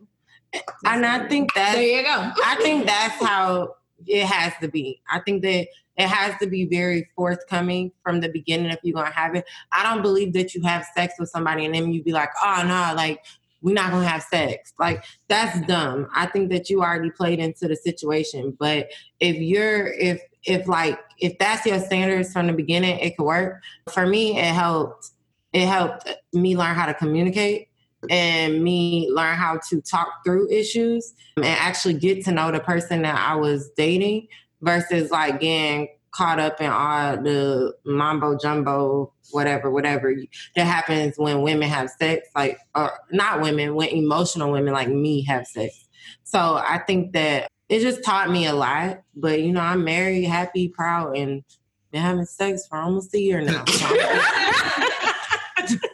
and i think that There you go. I <laughs> think that's how it has to be. I think that it has to be very forthcoming from the beginning if you're gonna have it. I don't believe that you have sex with somebody and then you be like, oh no, like we're not gonna have sex. Like that's dumb. I think that you already played into the situation. But if you're if if like if that's your standards from the beginning, it could work. For me, it helped. It helped me learn how to communicate and me learn how to talk through issues and actually get to know the person that I was dating versus like getting caught up in all the mambo jumbo, whatever, whatever that happens when women have sex, like, or not women, when emotional women like me have sex. So I think that it just taught me a lot. But you know, I'm married, happy, proud, and been having sex for almost a year now. <laughs>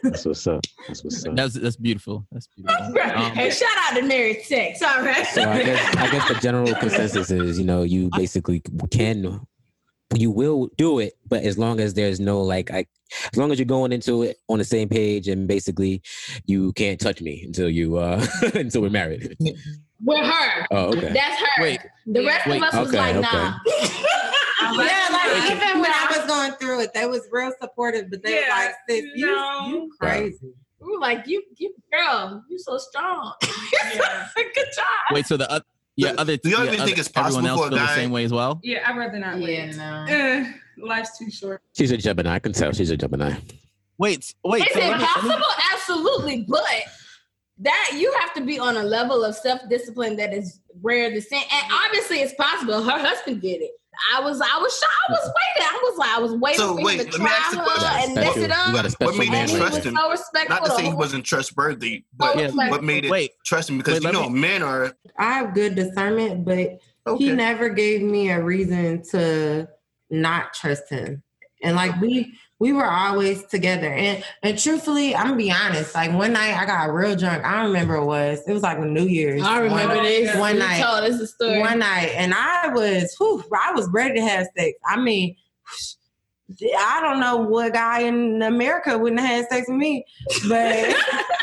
That's what's up. That's what's up. That's that's beautiful. That's beautiful. Um, hey, shout out to married sex. All right. So I guess I guess the general consensus is, you know, you basically can you will do it, but as long as there's no like, I, as long as you're going into it on the same page, and basically, you can't touch me until you uh <laughs> until we're married. With her. Oh, okay. That's her. Wait, the rest wait, of us was like, okay. nah. <laughs> yeah, like even when I was going through it, they was real supportive, but they was Yeah, like, sis, you, no. you crazy. We were like, you, you, girl, you so strong. <laughs> Yeah. Good job. Wait, so the oth- yeah, other do y'all yeah, even other- think it's possible everyone else for a feel the same way as well? Yeah, I'd rather not Yeah, wait. no. Eh, life's too short. She's a Gemini. I can tell she's a Gemini. Wait, wait. Is so it let me- let me- possible? Absolutely, but that you have to be on a level of self discipline that is rare to see. And obviously, it's possible. Her husband did it. I was, I was shocked. I was waiting. I was like, I was waiting So, for wait, him to let me try ask her and Special- mess it You got a up. special made you man. Trust him? so. Not to say he wasn't trustworthy, but oh, Yeah. what made it Wait, trust him? Because Wait, you know, me- men are I have good discernment, but okay. he never gave me a reason to not trust him. And like we we were always together. And and truthfully, I'm gonna be honest. Like one night I got real drunk. I remember it was. It was like New Year's. I remember one, this. one You night. told us the story. One night, and I was, whew, I was ready to have sex. I mean, I don't know what guy in America wouldn't have had sex with me, but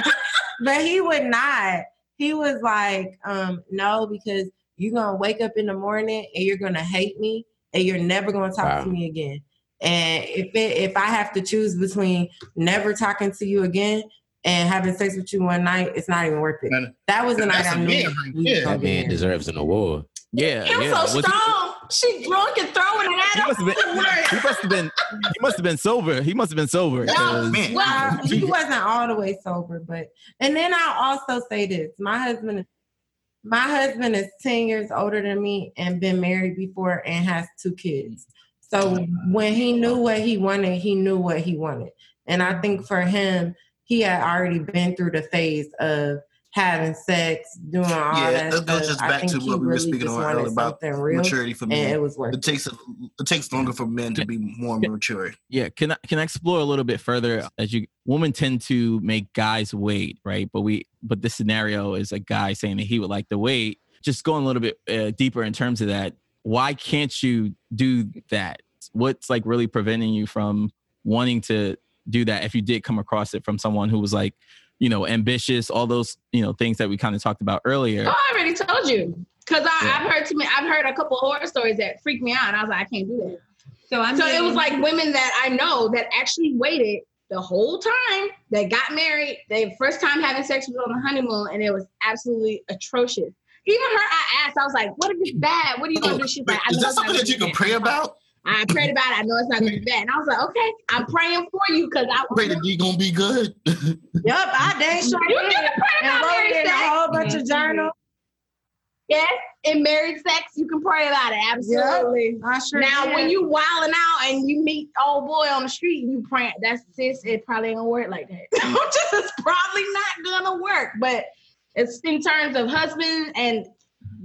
<laughs> but he would not. He was like, um, no, because you're gonna wake up in the morning and you're gonna hate me and you're never gonna talk Wow. to me again. And if it, if I have to choose between never talking to you again and having sex with you one night, it's not even worth it. Man, That was the night I I a knew. man right we was there. gonna That man deserves an award. Yeah, Him yeah. so Was he- strong. She drunk and throwing it at must him. have been. He must have been. He must have been sober. He must have been sober. Yeah, 'cause- man. Well, he wasn't all the way sober, but and then I'll also say this: my husband, my husband is ten years older than me and been married before and has two kids. So when he knew what he wanted, he knew what he wanted, and I think for him, he had already been through the phase of having sex, doing all Yeah, that that goes just back to he what we were speaking just on earlier about real, maturity for and it men. was worth It takes a, it takes longer for men to be more mature. Yeah, can I can I explore a little bit further as you women tend to make guys wait, right? But we but this scenario is a guy saying that he would like to wait. Just going a little bit uh, deeper in terms of that, why can't you do that? What's like really preventing you from wanting to do that if you did come across it from someone who was like, you know, ambitious, all those, you know, things that we kind of talked about earlier. Oh, I already told you. Cause I, Yeah. I've heard too many, I've heard a couple horror stories that freaked me out. And I was like, I can't do that. So I mean, So it was like women that I know that actually waited the whole time. They got married. They first time having sex was on the honeymoon, and it was absolutely atrocious. Even her, I asked, I was like, "What if it's bad? What are you gonna oh, do?" She's like, "I is know that something that you be can bad." pray about? I prayed about it. I know it's not gonna be bad. And I was like, "Okay, I'm praying for you because I." Pray that you gonna be good. <laughs> Yep, I dang sure You did. can pray And about wrote married it in a whole bunch Yes, of mm-hmm. journals. Yes, in married sex, you can pray about it. Absolutely. I sure now, did. when you wilding out and you meet old boy on the street, and you praying. That's sis. It probably ain't gonna work like that. <laughs> Just it's probably not gonna work. But it's in terms of husband and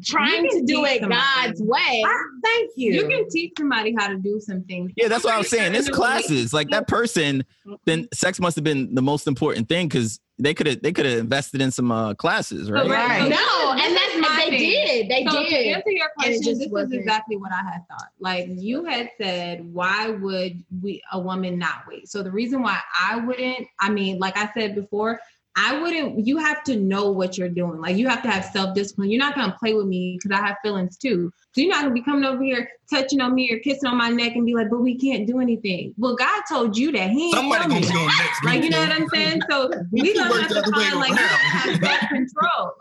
trying to do it somebody. God's way. I, thank you. you can teach somebody how to do some things. Yeah, that's what I was saying. There's In a classes like that person. Then sex must have been the most important thing because they could have they could have invested in some uh, classes, right? Right. So No, and that's is my they thing. did. They So to answer your question, this wasn't- exactly what I had thought. Like you had said, why would we a woman not wait? So the reason why I wouldn't, I mean, like I said before, I wouldn't. You have to know what you're doing. Like you have to have self discipline. You're not gonna play with me because I have feelings too. So you're not gonna be coming over here touching on me or kissing on my neck and be like, "But we can't do anything." Well, God told you that. He ain't Somebody me gonna be on next. Like you know what I'm saying? So <laughs> We we can gonna have to find like have self control.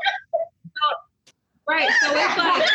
Right. So it's like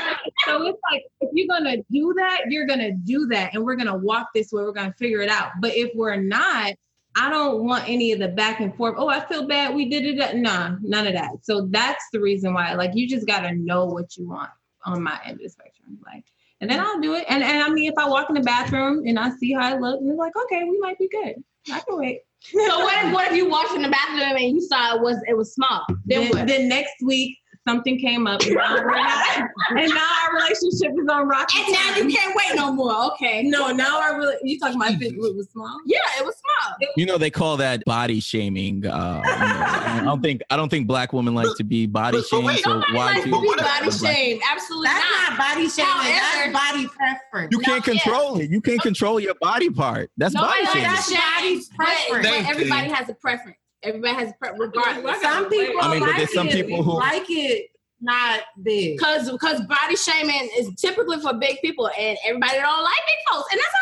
so it's like if you're gonna do that, you're gonna do that and we're gonna walk this way, we're gonna figure it out. But if we're not, I don't want any of the back and forth. Oh, I feel bad. We did it. Nah, none of that. So that's the reason why. Like you just gotta know what you want on my end of the spectrum. Like, and then I'll do it. And and I mean, if I walk in the bathroom and I see how I look, and it's like, okay, we might be good. I can wait. So what if what if you walked in the bathroom and you saw it was it was small? Then Then, then next week, something came up, and now, not, and now our relationship is on rocky And now you can't wait no more. Okay. No, now our rela- you talking about if it was small? Yeah, it was small. You know they call that body shaming. Uh, you know, I don't think I don't think black women like to be body but- but shamed. wait, So Nobody why likes do to be what body shamed. Absolutely That's not. not body shaming. However- That's body preference. you can't No, yeah. control it? You can't control your body part. That's Nobody body shaming. likes That's shame, body's but, preference. but everybody has a preference. Everybody has a preference, regardless. Some people I mean, like there's some it, people who- like it not big. Because because body shaming is typically for big people, and everybody don't like big folks, and that's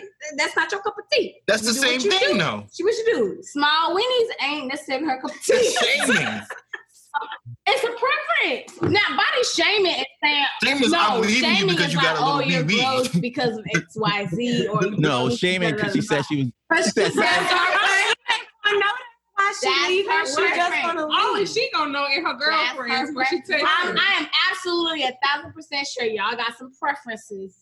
okay. That's not your cup of tea. That's You the same thing, do. though. See what you do. Small weenies ain't necessarily her cup of tea. Shaming. <laughs> It's a preference. Now, body shaming is saying Same as no. I'm leaving you shaming because is you got like, a little oh, you're gross because of X, Y, Z, or <laughs> No, shaming because she said she was. But She <laughs> she said said, something. I know why she That's leaving. her She just preference. want to Oh, leave. and she gonna know in her That's girlfriends when she preference. takes I'm, her. I am absolutely a thousand percent sure y'all got some preferences.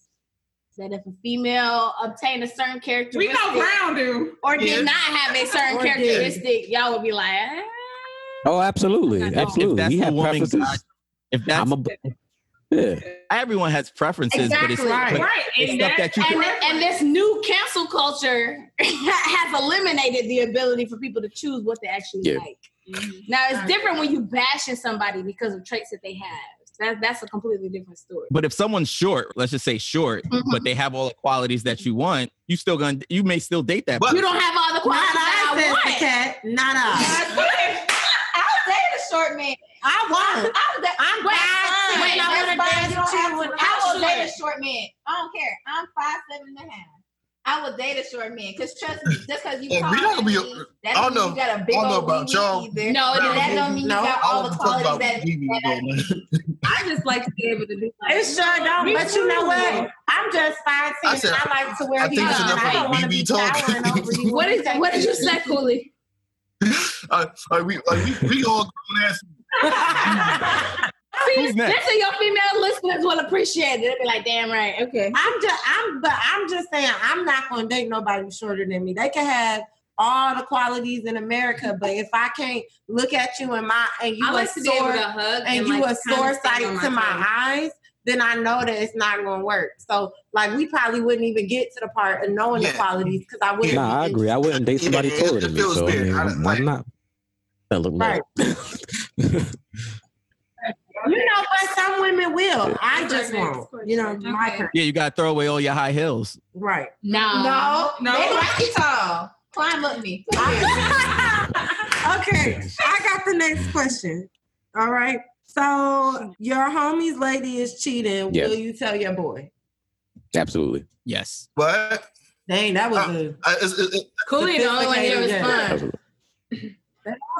That if a female obtained a certain We know Brown do. or did Yeah. not have a certain Or did. characteristic, y'all would be like, eh. Oh, absolutely, If If absolutely. that's we the have woman, preferences. if that's I'm a yeah. everyone has preferences, but it's Exactly. but Right. it's And stuff that, that you and, can. and this new cancel culture <laughs> has eliminated the ability for people to choose what they actually Yeah. like. Now it's different when you bashing somebody because of traits that they have. That, that's a completely different story. But if someone's short, let's just say short, Mhm. but they have all the qualities that you want, you still gonna you may still date that. But- You don't have all the Not qualities I, that I says want. the cat. Not I. I'll date a short man. I won't. I'll date. I'm Wait, fine. wait, I that's wanna dance You don't with you have to. when I will date short. a short man. I don't care. I'm five seven and a half. I will date a short man because trust me, just because you Yeah, tall we not gonna be- me, that I don't don't mean know- you got a big I old about y'all. either. No, No, that don't mean no. you got I all the qualities about that. BB that <laughs> I just like to be able to do. It sure don't. Me But you know what? I'm just five I said, I like to wear I think heels. it's and enough I don't want to be talk. towering over <laughs> you. what is what did you say, Cooley? <laughs> uh, like we, like we, we all grown ass. <laughs> See, Who's next? listen, your female listeners will appreciate it. They'll be like, damn right, okay. I'm just I'm but I'm just saying I'm not gonna date nobody shorter than me. They can have all the qualities in America, but if I can't look at you in my and you I a like to be able sore to hug and like, you a sore stand on sight to my toes. eyes, then I know that it's not gonna work. So like we probably wouldn't even get to the part of knowing Yeah. the qualities because I wouldn't. Nah, I agree. I wouldn't date somebody Yeah, taller than me. So I mean, I like- I'm not. That look Right. You know, but some women will. I just won't. You know, my Okay. Yeah, you gotta throw away all your high heels. right. No. No, No. They like you tall. Climb up me. <laughs> okay, I got the next question. All right. So your homie's lady is cheating. Yes. Will you tell your boy? Absolutely. Yes. What? Dang, that was Uh, a. uh, it's, it's, Cooley the only one here was Yeah. fun. Absolutely.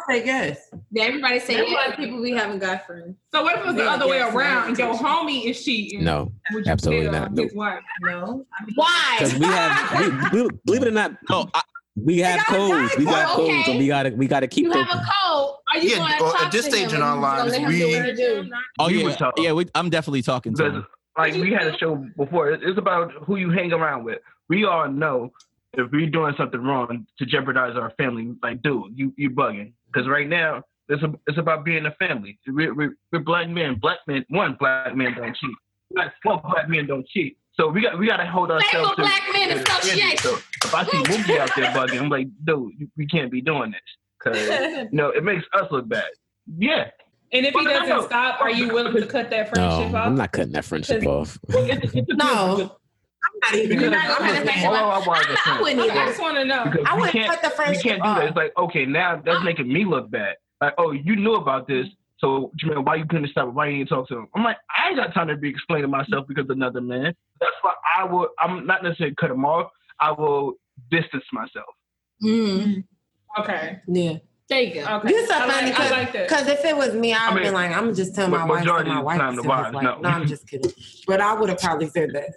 I say yes. Did everybody say That's yeah? why people be having guy friends. So what if it was the Yeah, other way around and your yes. homie is cheating? No, Would absolutely tell not. His wife? No. Why? because we have. We, we, believe it or not, No, I, we have codes. We got codes, okay. and we gotta we gotta keep You those. have a code. Are you Yeah, going to or talk at this stage in our and you gonna lives, we- do what he do? oh We yeah, would yeah. We, I'm definitely talking to Because him. like we had a show before. It's about who you hang around with. We all know if we're doing something wrong to jeopardize our family. Like, dude, you you bugging. Because right now it's a, it's about being a family. We're, we're, we're black men. Black men. One black man don't cheat. Like four black men don't cheat. So we got we got to hold ourselves. To- black men to the standard. association. So if I see Mookie out there bugging, I'm like, dude, you, we can't be doing this because you <laughs> know it makes us look bad. Yeah, And if he doesn't stop, are you willing to cut that No, friendship off? I'm not cutting that friendship off. It's- it's a No. Good- I'm not even. Because You're not gonna I'm cut just- the all friendship I want is a I friend. wouldn't Okay. I just want to know. Because I wouldn't can't, cut the we friendship can't do off. that. It's like, okay, now that's making me look bad. Like, oh, you knew about this, so Jamil, why you couldn't stop? it? Why you didn't talk to him? I'm like, I ain't got time to be explaining myself because of another man. That's why I will. I'm not necessarily cut him off. I will distance myself. Mm. Okay. Yeah. There you go. Okay. You so funny I like that. because if it was me, I I would be like, I'm just tell ma- my wife. So majority my of the wife time, the wives wife. know. No, I'm just kidding. But I would have probably said that.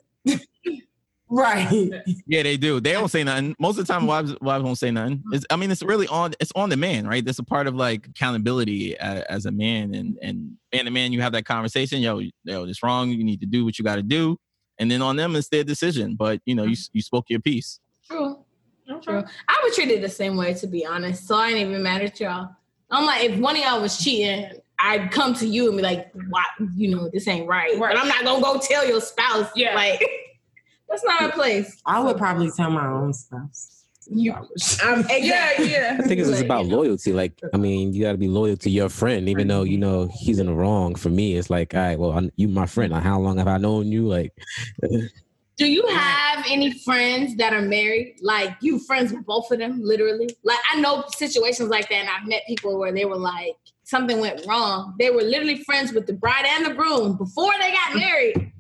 Right. <laughs> Yeah, they do. They don't say nothing. Most of the time, wives wives won't say nothing. It's, I mean, it's really on. It's on the man, right? That's a part of like accountability as, as a man, and and and the man, you have that conversation. Yo, yo, it's wrong. You need to do what you got to do, and then on them, it's their decision. But you know, you mm-hmm. you spoke your piece. True. True. I would treat it the same way, to be honest. So I ain't even mad at y'all. I'm like, if one of y'all was cheating, I'd come to you and be like, "Why? You know, this ain't right." Right. But I'm not gonna go tell your spouse. Yeah. like that's not our place. I would probably tell my own spouse. You, um, <laughs> Yeah, yeah. I think it's just about loyalty. Like, I mean, you got to be loyal to your friend, even though you know he's in the wrong. For me, it's like, all right, well, I, you my friend. Like, how long have I known you? Like, <laughs> Do you have any friends that are married? Like you friends with both of them, literally? Like I know situations like that, and I've met people where they were like something went wrong. They were literally friends with the bride and the groom before they got married.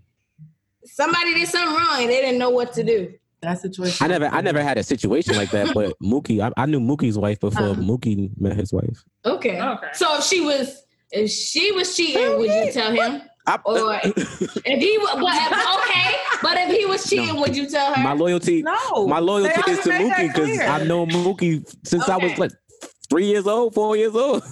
Somebody did something wrong and they didn't know what to do. That situation. I never, I never had a situation like that. But <laughs> Mookie, I, I knew Mookie's wife before Uh-huh. Mookie met his wife. Okay. Okay. So if she was if she was cheating, would you tell him? I, Or <laughs> if he was but if, okay, but if he was cheating, would you tell her? my loyalty, No. my loyalty is to already Mookie because. I've known Mookie since I was like three years old, four years old.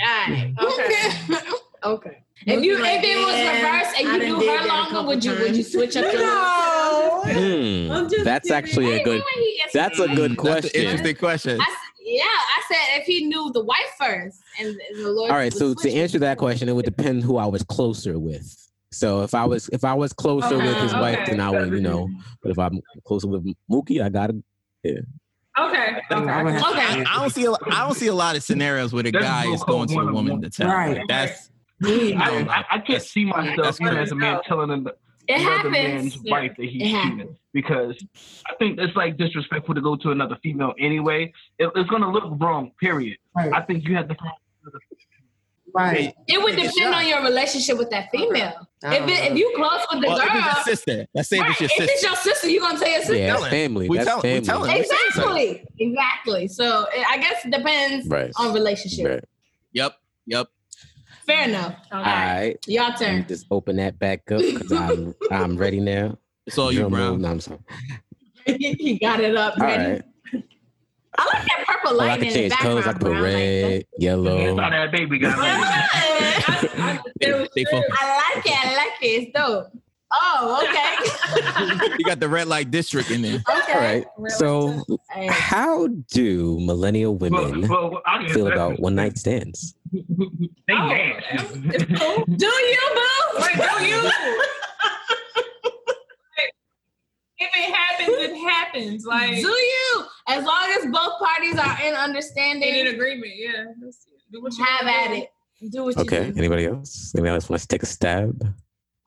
Alright. <laughs> Okay. okay. If you if it was reverse and I you knew her longer, would you would you switch up <laughs> your No. Hmm, I'm just that's kidding. actually a good. That's a good That's an question. interesting question. I s- yeah, I said if he knew the wife first and the Lord. All right, so to answer that question, it would depend who I was closer with. So if I was if I was closer with his Okay, wife, okay. then I would, you know. But if I'm closer with Mookie, I gotta. Okay. I Okay. have Okay. I don't see a, I don't see a lot of scenarios where the guy is going to the woman to tell. Right. Like, that's Me I. I, I can't see myself even as a man telling another It another man's Yeah. wife that he's It cheating because I think it's like disrespectful to go to another female anyway. It, it's gonna look wrong. Period. Right. I think you have to. find Right. It would depend on your relationship with that female. If it, if you close with the well, if it's girl, your sister. Let's say right, if it's your if it's sister. your sister, you gonna tell your sister. Yeah, that's family. We That's tell- we family. telling. Exactly. Exactly. So it- I guess it depends Right. on relationship. Right. Yep. Yep. Fair enough. All right. Y'all Let me turn. just open that back up because I'm <laughs> I'm ready now. It's all you, Drum roll. Brown. No, I'm sorry. <laughs> he got it up. All Ready. right. I like that purple Well, I light can in the change colors. I background. can put Brown. Like red, That's yellow. how that baby got <laughs> married. I, I, They, they focus. I like it. I like it. It's dope. Oh, okay. <laughs> You got the red light district in there. okay. All right. So, Hey. how do millennial women Well, well, feel about one night stands? They Oh, nasty. cool. Do you, boo? Like, do you? <laughs> If it happens, it happens. Like, Do you? As long as both parties are in understanding, in agreement, yeah. That's it. Do what you have at do. it. Do what you Okay. Anybody else? Anybody else wants to take a stab?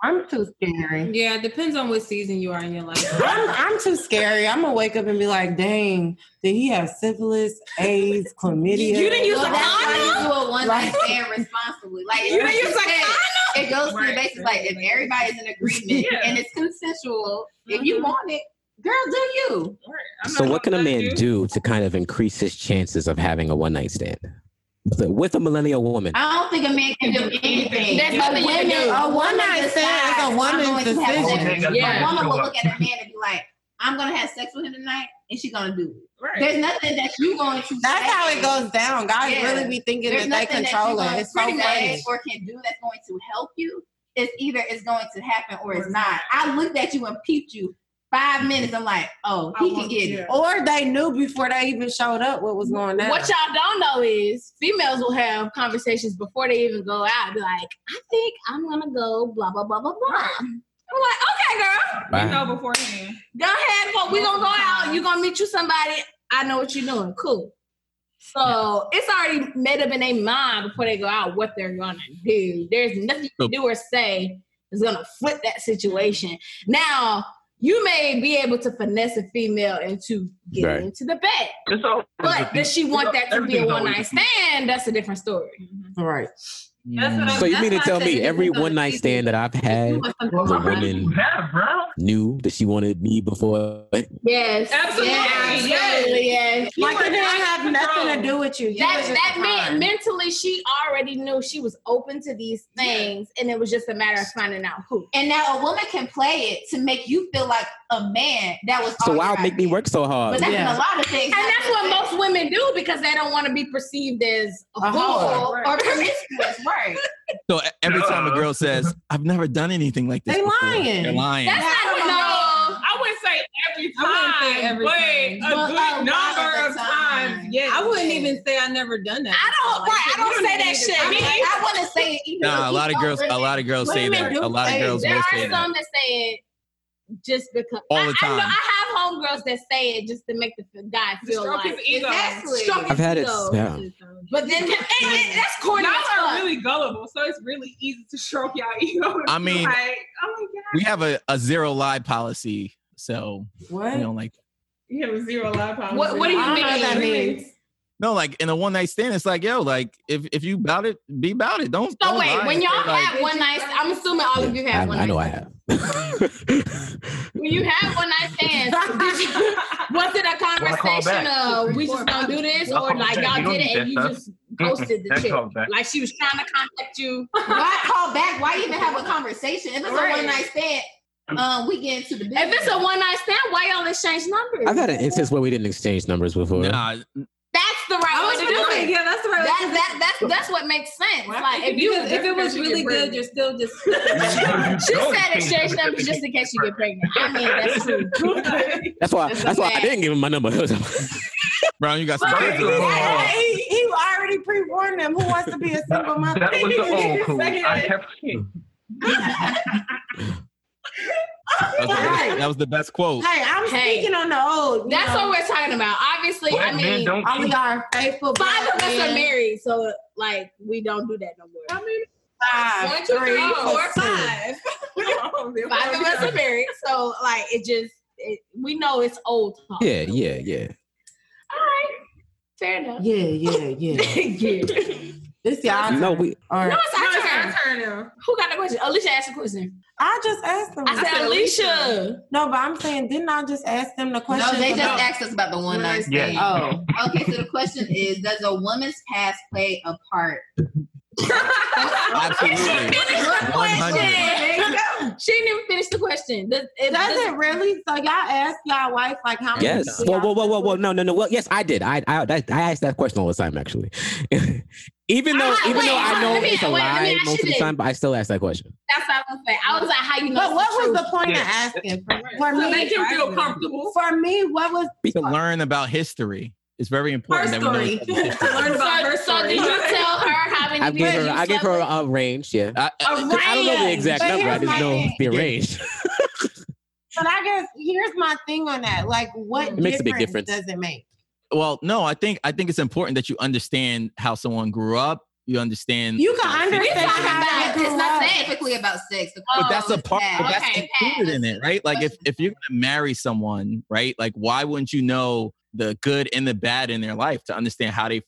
I'm too scary. Yeah, it depends on what season you are in your life. I'm, I'm too scary. I'm gonna wake up and be like, "Dang, did he have syphilis, AIDS, <laughs> chlamydia?" You didn't use Well, a that's why you condom? do a one night stand responsibly. Like You didn't use a said, it goes to the Right. basis like if everybody's in agreement Yeah. and it's consensual, if you Mhm. want it, girl, do you? Right. So, what can a man judge do to kind of increase his chances of having a one night stand with a, millennial woman? I don't think a man can do anything. That's A nothing you can woman- do. A A woman one-night stand is a I'm woman's going decision. Yeah. A woman will look at a man and be like, I'm gonna have sex with him tonight, and she's gonna do it. Right. There's nothing that you're going to That's say. how it goes down. Guys Yeah. really be thinking There's that they control that it. you It's so going funny. or can do that's going to help you. It's either it's going to happen or it's not. I looked at you and peeped you five minutes. I'm like, oh, I he can want- get yeah. it. Or they knew before they even showed up what was going on. What y'all don't know is females will have conversations before they even go out. Be like, I think I'm gonna go blah blah blah blah blah. I'm like, okay, girl, We Wow. know beforehand. go ahead. Go. We gonna go out. You gonna meet you somebody. I know what you're doing. Cool. So it's already made up in their mind before they go out what they're gonna do. There's nothing you can do or say is gonna flip that situation. Now you may be able to finesse a female into getting Right. into the bed. It's all. But does she want that to be a one night stand? That's a different story. Right. That's what I'm- So you mean to tell me every one night stand that I've had, Well, The how many women- you have, knew that she wanted me before? Yes. Absolutely. Yes. Yes. Absolutely. Yes. Like it didn't have Control. nothing to do with you. You That that meant mentally she already knew she was open to these things, and it was just a matter of finding out who. And now a woman can play it to make you feel like a man that was. So all why make me work so hard? But that's Yeah. a lot of things. And that's what most women do because they don't want to be perceived as a A whore. or, or promiscuous, right? <laughs> So every time a uh-huh. girl says, "I've never done anything like this," They before," lying. They're lying. That's not That's no. I wouldn't say every I wouldn't say time, every but time. a But good a number of of the times. time. Yes, I wouldn't even say I never done that. I don't. Like, right. I don't you say that shit. I try mean, Me I want to say it. Even Nah, a lot of he's girls. A lot of girls say that. A lot of say girls There will are say that. some that say it just because. All I, the I, know, time. I have homegirls that say it just to make the f- guy feel stroke like his ego. Exactly. stroke his I've had it. ego. Yeah. But then and, and that's corny. Y'all as are fuck. really gullible, so it's really easy to stroke y'all <laughs> ego. I mean, like, oh my god, We have a, a zero lie policy, so What? you know, like you have a zero lie policy. What- what do you I don't know what that means. No, like in a one night stand, it's like yo, like if if you bout it, be about it. Don't. So don't wait, when y'all say, like, have one night, I'm assuming all of you I, have one I night. know I have. <laughs> When you have one night stands, <laughs> did you, was it a conversation of we just gonna do this, or call like back. y'all You did it need and you that just ghosted the <laughs> That's chick? Like she was trying to contact you. Why call back? Why even have a conversation? If it's Right. a one night stand, um, we get into the business. If it's a one night stand, why y'all exchange numbers? I've had an instance where we didn't exchange numbers before. Nah, That's the right I way was to do like, it. yeah, that's the right. That, that, that's that's what makes sense. Like if you, if it was really good, you're still just. <laughs> <laughs> she said exchange numbers just in case you get pregnant. I mean that's true. <laughs> That's why. That's That's why I didn't give him my number. Brown, you got some But kids. he, he, he already pre-warned them who wants to be a single mother. That was the old cool. I have kids. That was, the best, that was the best quote. Hey, I'm Hey. speaking on the old. That's know. what we're talking about. Obviously, I Black men mean, don't All of cheat. are faithful. five of us are married, so like we don't do that no more. I mean, Five, one, two, three, three, four, two. five. <laughs> Five of us are married, so like it just it, we know it's old talk. Yeah, yeah, yeah. All right, fair enough. Yeah, yeah, yeah. <laughs> yeah. This y'all. No, we. Or No, it's No, our it's turn. our turn now. Who got the question? Alicia asked the question. I just asked them. I said Alicia. No, but I'm saying, didn't I just ask them the question? no, they just about- asked us about the one night stand. Yeah. Oh, Okay, so the question is: Does a woman's past play a part? <laughs> Absolutely. Finish the question. She didn't even finish the question. Does, it, does does- it really? So y'all ask y'all wife like how many? Yes. people Whoa, whoa, y'all whoa, whoa, whoa. No, no, no. Well, yes, I did. I, I, I I ask that question all the time, actually. <laughs> even though, Ah, even wait, though I know me- it's a wait, lie most of the time, but I still ask that question. That's what I was gonna. I was like, how you know? But what it's was true? the point of asking? For, for So they me, can feel comfortable. for me, what was To learn about history. It's very important Her that we know story. each other's <laughs> history. Learn about her So, so did you tell her <laughs> how many I gave her, I gave her with? a range. Yeah. I, A I don't know the exact But number. I here's just know thing. the range. <laughs> But I guess here's my thing on that. Like, what It makes a big difference. does it make? Well, no, I think I think it's important that you understand how someone grew up. You understand. You can their understand situation. how But it's not up. specifically about sex. The but that's a part past. but that's Okay, included in it right like if, if you're gonna marry someone right like why wouldn't you know the good and the bad in their life to understand how they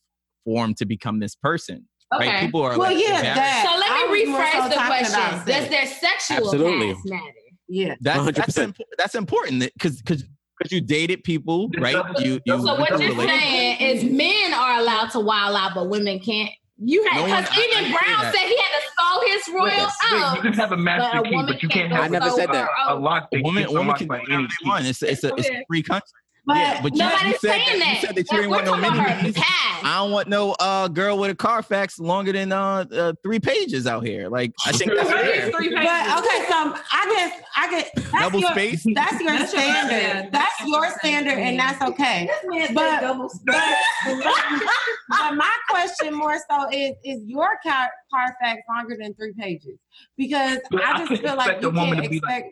form to become this person right people are Well, like yeah, that. So let me was more so rephrase the question. about Does their sexual Absolutely. past matter? Yeah. that's that's, 100%. imp- that's important because because because you dated people right <laughs> you you So what you're relationships. saying is men are allowed to wild out, but women can't. You had No one- because I- I even Brown said he had to sow his royal Yes. Wait, you oats. can have a master but a key, woman but you can't can't have I never said that. a oats. lock a woman, gets woman can by do any whatever they want. key. It's, it's, a, it's a free country. But yeah, but you, you Nobody's said that, saying you said that you didn't want no mini about. I don't want no uh, girl with a Carfax longer than uh, uh, three pages out here. Like I think that's <laughs> What is fair. three pages? but okay, so I guess I get that's Double your, space. That's your That's standard. yeah, that's that's your your standard, and that's okay. This man said But- But, but my question more so is: Is your car Carfax longer than three pages? Because But I I just couldn't feel like you woman can't to like- expect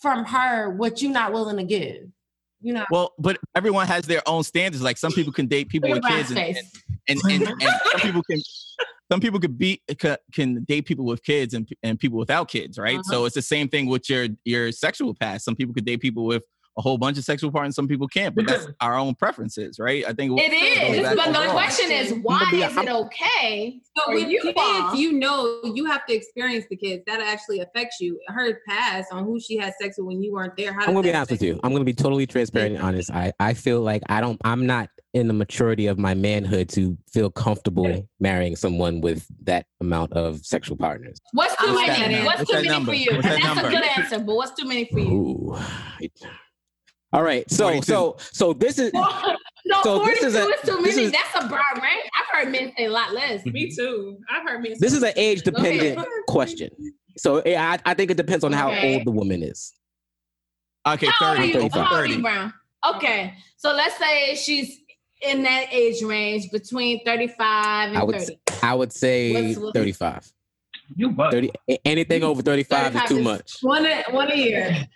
from her what you're not willing to give. You know, Well, but everyone has their own standards. Like some people can date people with kids, and, and, and, and, and some people can some people could be can date people with kids and and people without kids, right? So Uh-huh. it's the same thing with your your sexual past. Some people could date people with a whole bunch of sexual partners, some people can't. But that's <laughs> our own preferences, right? I think It is, but the question is, why is it okay? So for with you kids, all? you know, you have to experience the kids. That actually affects you. Her past on who she had sex with when you weren't there. How I'm gonna be honest with affect you. I'm gonna be totally transparent and honest. I, I feel like I don't I'm not in the maturity of my manhood to feel comfortable marrying someone with that amount of sexual partners. What's too I like many? that What's too many number? for you? What's that that's a good answer, but what's too many for you? Ooh. All right. So 42. so so this is <laughs> no, So 42 is is, a- too many. is- That's a broad range. I've heard men say a lot less. Me too. I've heard men. this is an age dependent question. So eh, I, I think it depends on how Okay. old the woman is. Okay, How old are 30. you? 35. How old are you, Brown? Okay, so let's say she's in that age range between 35 and I would 30. I would say What's- what's- 35. You bug. 30 anything over 35 is too is- much. One a, one a year.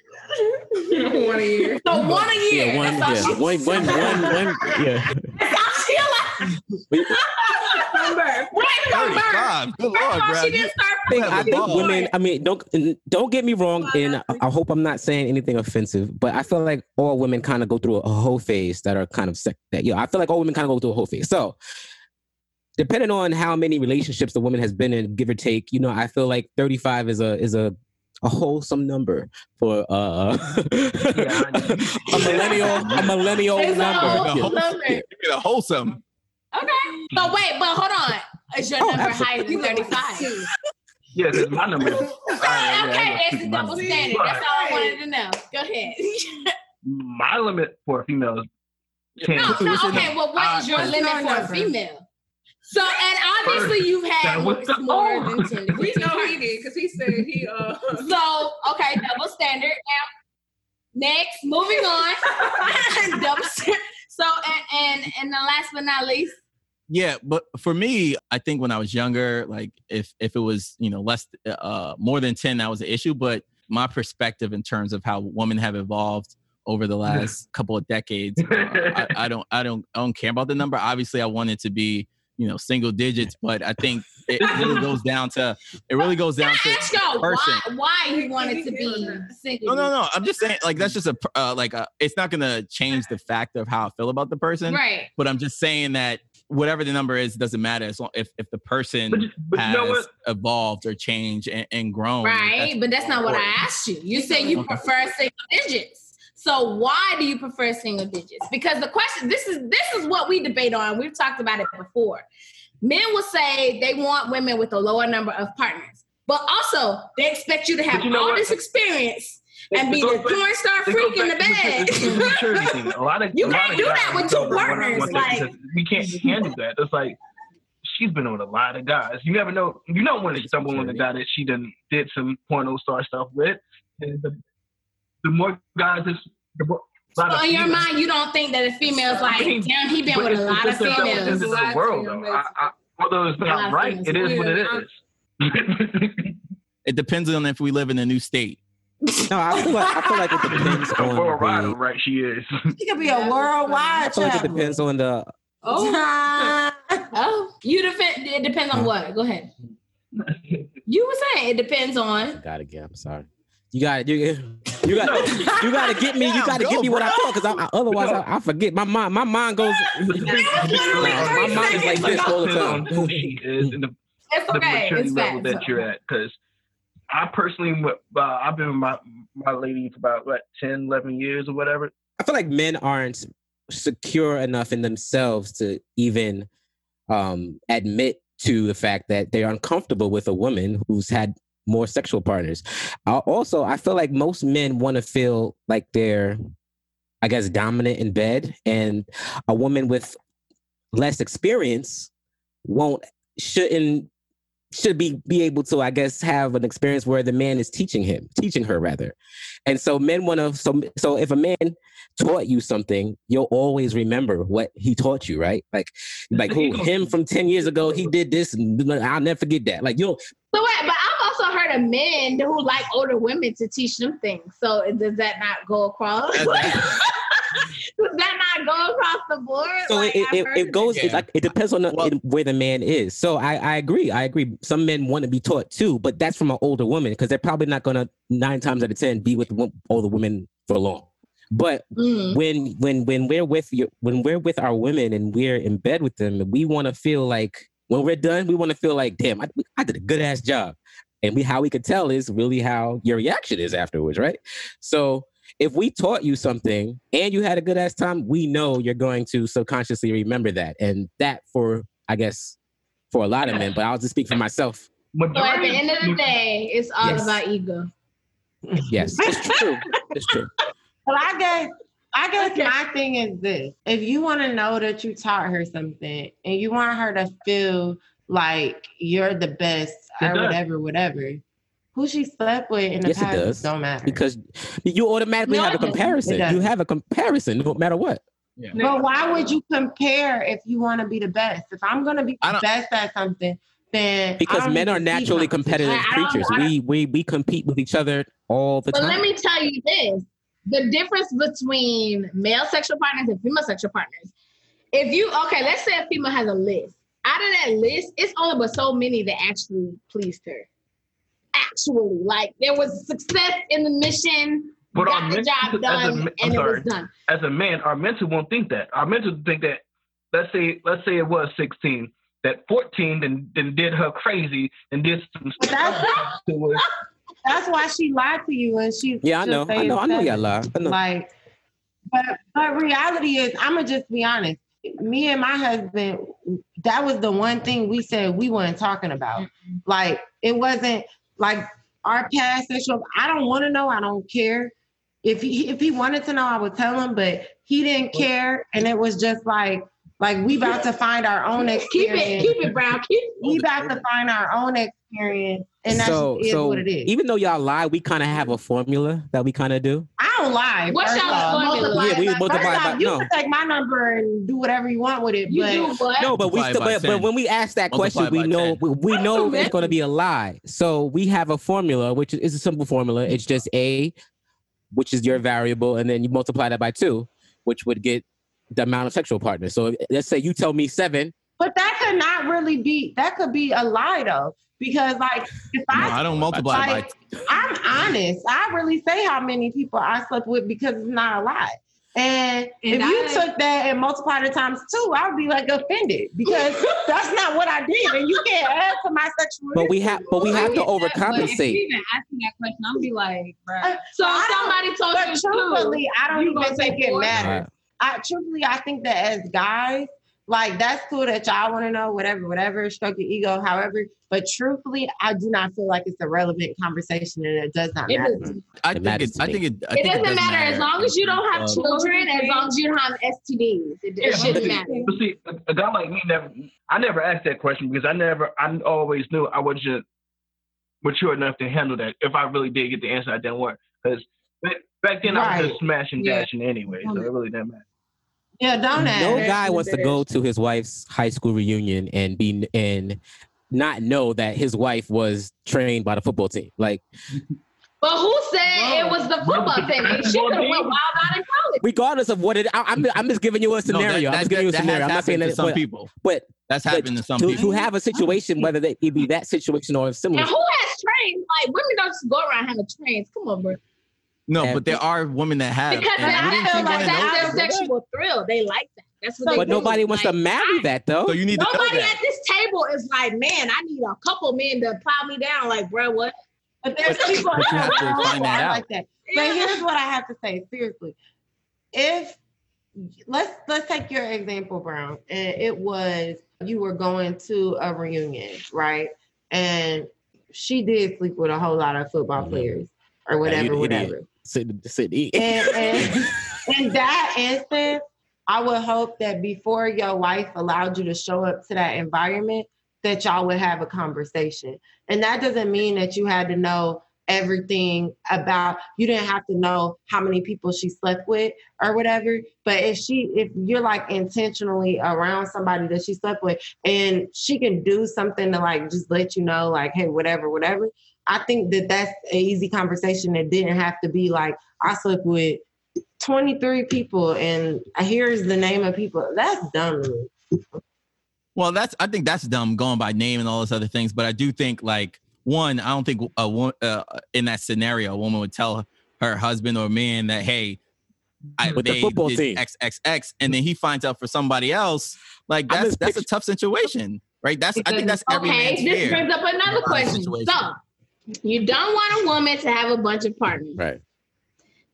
One a year. So one a year. Yeah, one, That's yeah, one, one, one, one, yeah. That's all she allowed. We- Right 35. Good That's Lord, why Brad. she didn't start I think, I think women. I mean, don't don't get me wrong, and I, I hope I'm not saying anything offensive, but I feel like all women kind of go through a whole phase that are kind of sick. That you know, I feel like all women kind of go through a whole phase. So, depending on how many relationships the woman has been in, give or take, you know, I feel like 35 is a is a a wholesome number for uh, <laughs> a millennial a millennial It's a number. number. Give me the wholesome. Okay. But wait, but hold on. Is your Oh, number absolutely. higher than 35? Yes, because my number. is- Okay, okay, it's a double But standard. That's all I wanted to know. Go ahead. My limit for a female is 10. No, no, okay. Well, what is your Uh, limit for a female? So, and obviously you've had more, the- more oh. than 10 to We know he did because he said he uh So, okay, double standard. Now, next, moving on. <laughs> double standard. So, and, and and the last but not least, Yeah, but for me, I think when I was younger, like if if it was you know less uh more than ten, that was an issue. But my perspective in terms of how women have evolved over the last <laughs> couple of decades, <laughs> uh, I, I don't I don't I don't care about the number. Obviously, I wanted to be you know single digits, but I think it really <laughs> goes down to it really goes down to ask person. why, why you want it to be single? no no no. I'm just saying like that's just a uh, like a, it's not gonna change the fact of how I feel about the person. Right. But I'm just saying that whatever the number is doesn't matter as long if if the person But, you- but you has know evolved or changed and, and grown. Right, that's but that's not what I asked you. You said you Okay. prefer single digits. So why do you prefer single digits? Because the question this is this is what we debate on. We've talked about it before. Men will say they want women with a lower number of partners, but also they expect you to have you know all what? this experience It- and be the back- porn star freak in the back bed. It's a maturity thing. A lot of <laughs> You a can't of do that with two partners, like- we can't handle that. It's like she's been with a lot of guys. You never know. You know when to stumble on the guy that she done did some porno star stuff with. And the, the more guys, is the more. So of in your females- mind, you don't think that a female's like, I mean, damn, he been with a lot of it's just the- it's females. the world, though. I, I, although it's not right, it is what it is. <laughs> It depends on if we live in a new state. No, I feel like I feel like it depends <laughs> on For a the, right? She is. She could be a worldwide I feel like it depends on the Oh, <laughs> oh, you defend. It depends on what. Go ahead. You were saying it depends on. God again. I'm sorry. You got it. you. You got you got to get me. You got to get me what I bro. thought because I, I, otherwise I, I forget. My mind my mind goes. <laughs> <laughs> my mind is like this all the time. who she is and the It's the okay. maturity It's level facts. that you're at. Because I personally, uh, I've been with my my lady for about what 10, 11 years or whatever. I feel like men aren't secure enough in themselves to even um, admit to the fact that they're uncomfortable with a woman who's had more sexual partners. Uh, also, I feel like most men want to feel like they're, I guess, dominant in bed, and a woman with less experience won't shouldn't should be be able to i guess have an experience where the man is teaching him teaching her rather. And so men want to so so if a man taught you something you'll always remember what he taught you right? Like like who <laughs> him from 10 years ago he did this and i'll never forget that. Like you know So wait, but I've also heard of men who like older women to teach them things. So does that not go across? <laughs> does that not go across the board? so Like, it, it, it goes it, like it depends on the, Well- in where the man is so i i agree i agree some men want to be taught too but that's from an older woman because they're probably not gonna nine times out of ten be with wo- older women for long but Mm. when when when we're with your when we're with our women and we're in bed with them we want to feel like when we're done we want to feel like damn I, I did a good ass job and we how we could tell is really how your reaction is afterwards right so if we taught you something and you had a good ass time we know you're going to subconsciously remember that and that for i guess for a lot of men but i'll just speak for myself So at the end of the day, it's all Yes. about ego. yes it's true it's true But I guess I guess Okay. my thing is this: if you want to know that you taught her something and you want her to feel like you're the best It or does. whatever, whatever, who she slept with in the Yes, it past does. don't matter. because you automatically No, have a comparison. You have a comparison no matter what. But why would you compare if you want to be the best? If I'm gonna be the best at something, then Because men are naturally competitive I don't- creatures. I We we we compete with each other all the But time. But let me tell you this: the difference between male sexual partners and female sexual partners. If you okay, let's say a female has a list. Out of that list, it's only but so many that actually pleased her. Actually, like there was success in the mission, But our got the job as a done, me- I'm it was done. as a man, our mental won't think that. Our mental think that let's say let's say it was 16, that 14 then then did her crazy and did some <laughs> stuff that's- to her. <laughs> That's why she lied to you, and she. yeah, I she'll know. I know. I know. seven. Yeah, lie. I know. Like, but but reality is, I'm gonna just be honest. Me and my husband, that was the one thing we said we weren't talking about. Like, it wasn't like our past sexual. I don't want to know. I don't care. If he if he wanted to know, I would tell him. But he didn't care, and it was just like like we about to find our own experience. Keep it, keep it, Brown. Keep it. we about to find our own experience, and that's so just is so what it is. even though y'all lie, we kind of have a formula that we kind of do. I don't lie. What's y'all off. formula? Yeah, we First multiply off, by you no. can take my number and do whatever you want with it, You but do what? No, but we still, by but, but when we ask that question, we know 10. we, we know the it's going to be a lie. So we have a formula, which is a simple formula. It's just a, which is your variable, and then you multiply that by two, which would get the amount of sexual partners. So let's say you tell me seven. but that could not really be. That could be a lie though, because like if No, I, I don't multiply by like, I'm honest. I really say how many people I slept with because it's not a lot. And, And if you took that and multiplied it times two, I would be like offended because <laughs> that's not what I did, and you can't add to my sexual. But we have, but we have to But if you overcompensate. even asking that question, I'll be like, bro. Uh, so I if somebody told But you two, truthfully, I don't even think say it four? matters. I truthfully, I think that as guys, like that's cool that y'all want to know whatever, whatever, stroke your ego, however. But truthfully, I do not feel like it's a relevant conversation, and it does not It matter. doesn't- I It think matters it. I think it. I It think doesn't matter, as long as you don't have Um, children, as long as you don't have STDs. It, it Yeah, but shouldn't see, matter. but see, a, a guy like me never. I never asked that question because I never. I always knew I was just mature enough to handle that. If I really did get the answer, I didn't want because back then I was just smashing, Yeah. dashing anyway, so it really didn't matter. Yeah, don't No ask. guy wants to go to his wife's high school reunion and be and not know that his wife was trained by the football team. Like, But who said it was the football team? She could have went wild out in college. regardless of what it, I, I'm I'm just giving you a No, scenario. that, I'm just that, giving you a that scenario. has I'm not saying that, to some but, people. but That's but to some to, people. Who have a situation, whether they, it be that situation or similar. And who has trains? Like women don't just go around having trains. Come on, bro. No, And- but there are women that have. Because and I wouldn't feel like wanna that's their sexual thrill. They like that. That's what So they But do. nobody wants to Like, marry that though. So you need to Nobody that. at this table is like, man, I need a couple men to plow me down. Like, bro, what? But there's But- people, but you have to <laughs> find that out. like that. But here's what I have to say, seriously. If let's let's take your example, Brown. And it was you were going to a reunion, right? And she did sleep with a whole lot of football Mhm. players or you whatever, idiot. Sit, sit, eat. And, and <laughs> in that instance, I would hope that before your wife allowed you to show up to that environment, that y'all would have a conversation. And that doesn't mean that you had to know everything about you didn't have to know how many people she slept with or whatever but if she if you're like intentionally around somebody that she slept with and she can do something to like just let you know like hey whatever whatever i think that that's an easy conversation that didn't have to be like i slept with 23 people and here's the name of people that's dumb. Well, that's I think that's dumb going by name and all those other things. But I do think like one, I don't think a wo- uh, in that scenario a woman would tell her husband or man that hey, I With the they football did team. XXX, and then he finds out for somebody else. Like I'm that's just that's a tough situation, right? That's I think that's every man's Okay, this fear. brings up another question. situation. So, you don't want a woman to have a bunch of partners, Right.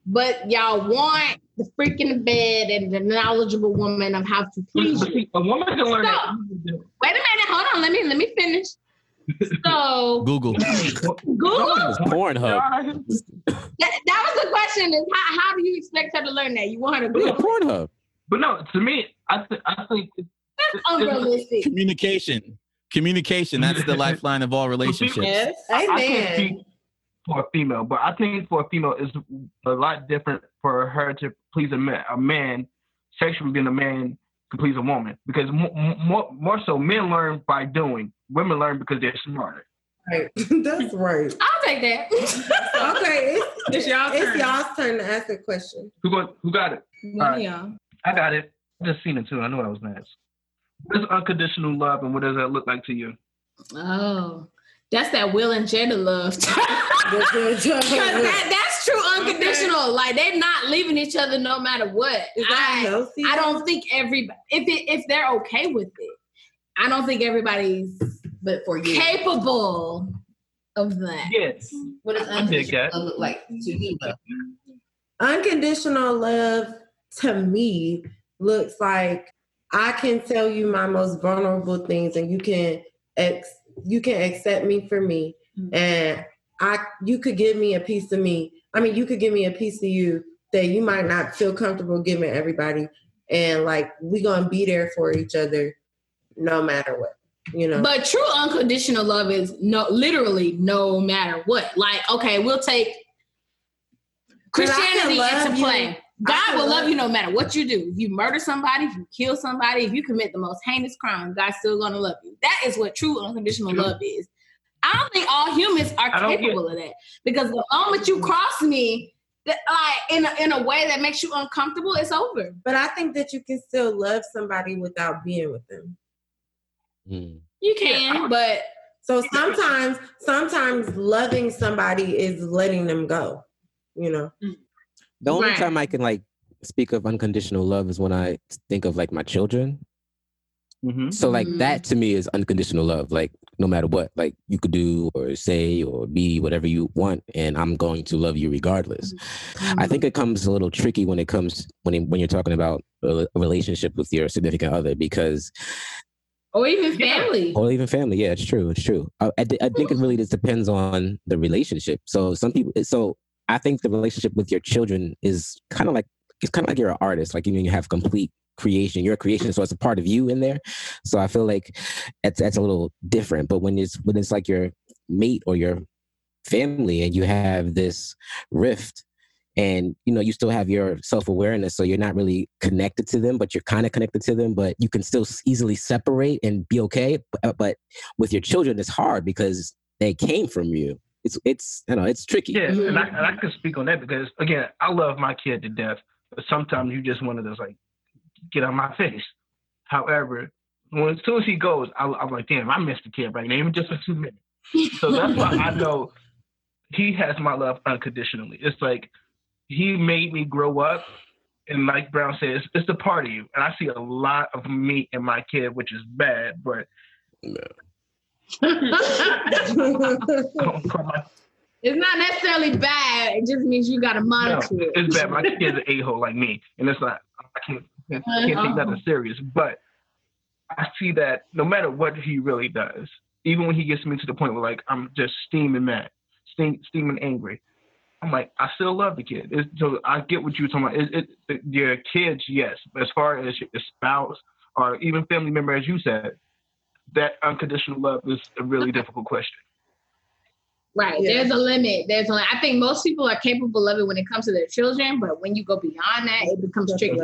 but y'all want the freak in the bed and the knowledgeable woman of how to please But you. a woman can learn Stop. that. Wait a minute, hold on. Let me let me finish. So <laughs> Google. Google. Pornhub. That, that was the question: is how, how do you expect her to learn that? You want her to Yeah, Google? Pornhub. But no, to me, I th- I think it- That's unrealistic. Communication. Communication. That's the <laughs> lifeline of all relationships. I, I can't speak. for a female, but I think for a female it's a lot different for her to please a man, a man sexually than a man to please a woman because more, more, more so men learn by doing, women learn because they're smarter. Right. <laughs> That's right. I'll take that. <laughs> Okay, it's, It's y'all it's turn. y'all's turn to ask a question. Who got who got it? One of Alright. y'all. I got it. I just seen it too. I knew what I was next. What is unconditional love and what does that look like to you? Oh, that's that Will and Jada love. <laughs> That's Cause that, that's true unconditional. Like they're not leaving each other no matter what. Is that I, healthy? I don't think everybody if it, if they're okay with it, I don't think everybody's But for you, capable of that. Yes. what does I dig that. unconditional look like to you? Unconditional love to me looks like I can tell you my most vulnerable things and you can ex you can accept me for me mm. and I you could give me a piece of me. I mean you could give me a piece of you that you might not feel comfortable giving everybody and like we gonna be there for each other no matter what. You know. But true unconditional love is no literally no matter what. Like, okay, we'll take But I can Christianity into play. I God will love love- you no matter what you do. If you murder somebody, if you kill somebody, if you commit the most heinous crime, God's still gonna love you. That is what true unconditional True. love is. I don't think all humans are I get- capable of that because the moment you cross me, that, like in a, in a way that makes you uncomfortable, it's over. But I think that you can still love somebody without being with them. Mm. You can, but So sometimes, sometimes loving somebody is letting them go. You know. The only Right. time I can like speak of unconditional love is when I think of like my children. Mm-hmm. So like Mm. that to me is unconditional love. Like no matter what, like you could do or say or be whatever you want, and I'm going to love you regardless. I think it comes a little tricky when it comes when it, when you're talking about a a relationship with your significant other because or even Yeah. family. or even family. Yeah, it's true. It's true. I, I, I think it really just depends on the relationship. So some people. So I think the relationship with your children is kind of like it's kind of like you're an artist. Like you know, you have complete creation. You're a creation, so it's a part of you in there. So I feel like that's that's a little different. But when it's when it's like your mate or your family, and you have this rift. And you know you still have your self awareness, so you're not really connected to them, but you're kind of connected to them. But you can still easily separate and be okay. But with your children, it's hard because they came from you. It's it's you know it's tricky. Yeah, and I and I can speak on that because again, I love my kid to death, but sometimes you just want to just like get on my face. However, when as soon as he goes, I, I'm like, damn, I missed the kid right now, even just for two minutes. So that's why I <laughs> know he has my love unconditionally. It's like he made me grow up, and like Brown says, it's the part of you, and I see a lot of me in my kid, which is bad, but I don't call my It's not necessarily bad. It just means you got to No, monitor it. it's bad. My kid's an a hole like me, and it's not. I can't, I can't uh-huh. take nothing serious. But I see that no matter what he really does, even when he gets me to the point where like I'm just steaming mad, steam, steaming angry, I'm like I still love the kid. It's, so I get what you're talking about. It, it, it, your kids, yes, but as far as your spouse or even family member, as you said, that unconditional love is a really difficult question. Right. Yeah. There's a limit. There's I think most people are capable of it when it comes to their children, but when you go beyond that, it becomes tricky.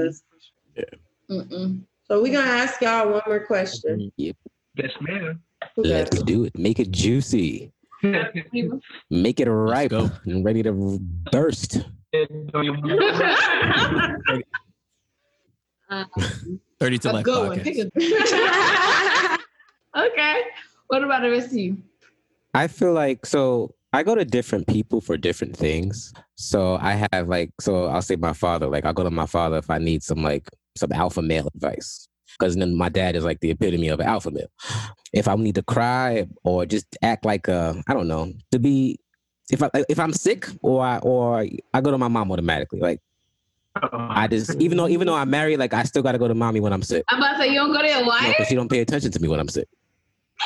Mm-mm. So we're gonna ask y'all one more question. Yep. Yes, ma'am. Who Let's it? do it. Make it juicy. <laughs> Make it ripe go. and ready to burst. Um, <laughs> <laughs> 30 to a life good one. podcast. Pick a- okay. What about the rest of you? I feel like so I go to different people for different things. So I have like so I'll say my father, like I'll go to my father if I need some like some alpha male advice. Because then my dad is like the epitome of an alpha male. If I need to cry or just act like uh I don't know, to be if I if I'm sick or I or I go to my mom automatically. Like I just even though even though I'm married, like I still gotta go to mommy when I'm sick. I'm about to say you don't go to your wife. because she don't pay attention to me when I'm sick.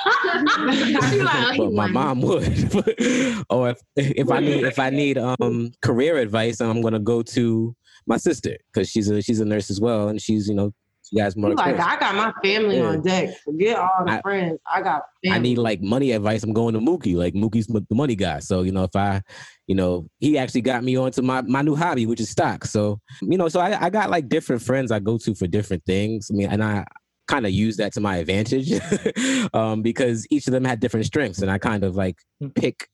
<laughs> Like, but my mom would. <laughs> or if if I need if I need um career advice, I'm gonna go to my sister because she's a she's a nurse as well, and she's you know She has more like. I got my family Yeah. on deck. Forget all the I- friends. I got I need like money advice. I'm going to Mookie. Like Mookie's the money guy. So you know, if I, you know, he actually got me onto my my new hobby, which is stocks. So you know, so I, I got like different friends I go to for different things. I mean, and I kind of use that to my advantage <laughs> um, because each of them had different strengths, and I kind of like pick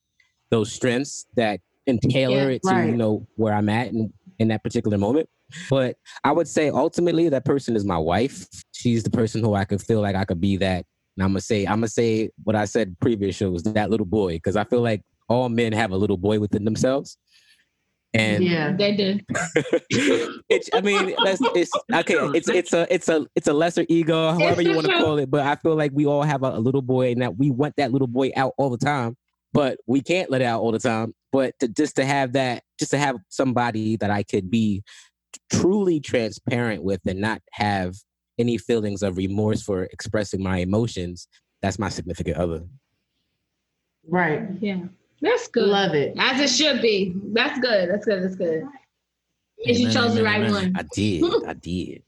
those strengths that and tailor Yeah, it to right. you know where I'm at in, in that particular moment. But I would say ultimately that person is my wife. She's the person who I could feel like I could be that. And I'm gonna say I'm gonna say what I said previous shows that little boy because I feel like all men have a little boy within themselves. And yeah. They did. <laughs> it's I mean that's it's okay it's it's a it's a it's a lesser ego however you want to call it but I feel like we all have a, a little boy and that we want that little boy out all the time but we can't let it out all the time but to just to have that just to have somebody that I could be truly transparent with and not have any feelings of remorse for expressing my emotions that's my significant other Right. Yeah. That's good. Love it. As it should be. That's good. That's good. That's good. If you Amen, chose the right amen. one. I did <laughs> I did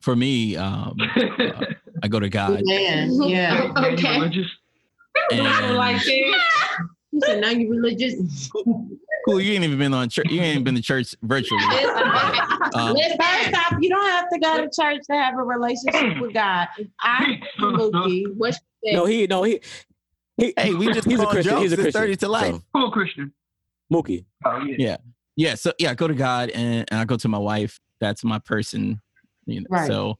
For me, um, uh, I go to God. <laughs> Man, yeah. <laughs> Okay. Religious? And, like it. You said now you religious. cool, you ain't even been on church. You ain't been to church virtually. Um, First off, you don't have to go to church to have a relationship with God. I, Mookie, what you no he no he, he hey, we just he's a called Christian jokes. he's a Christian 30 to life. so, Cool Christian. Mookie Oh yeah. Yeah. yeah so yeah i go to god and, and i go to my wife that's my person you know Right. so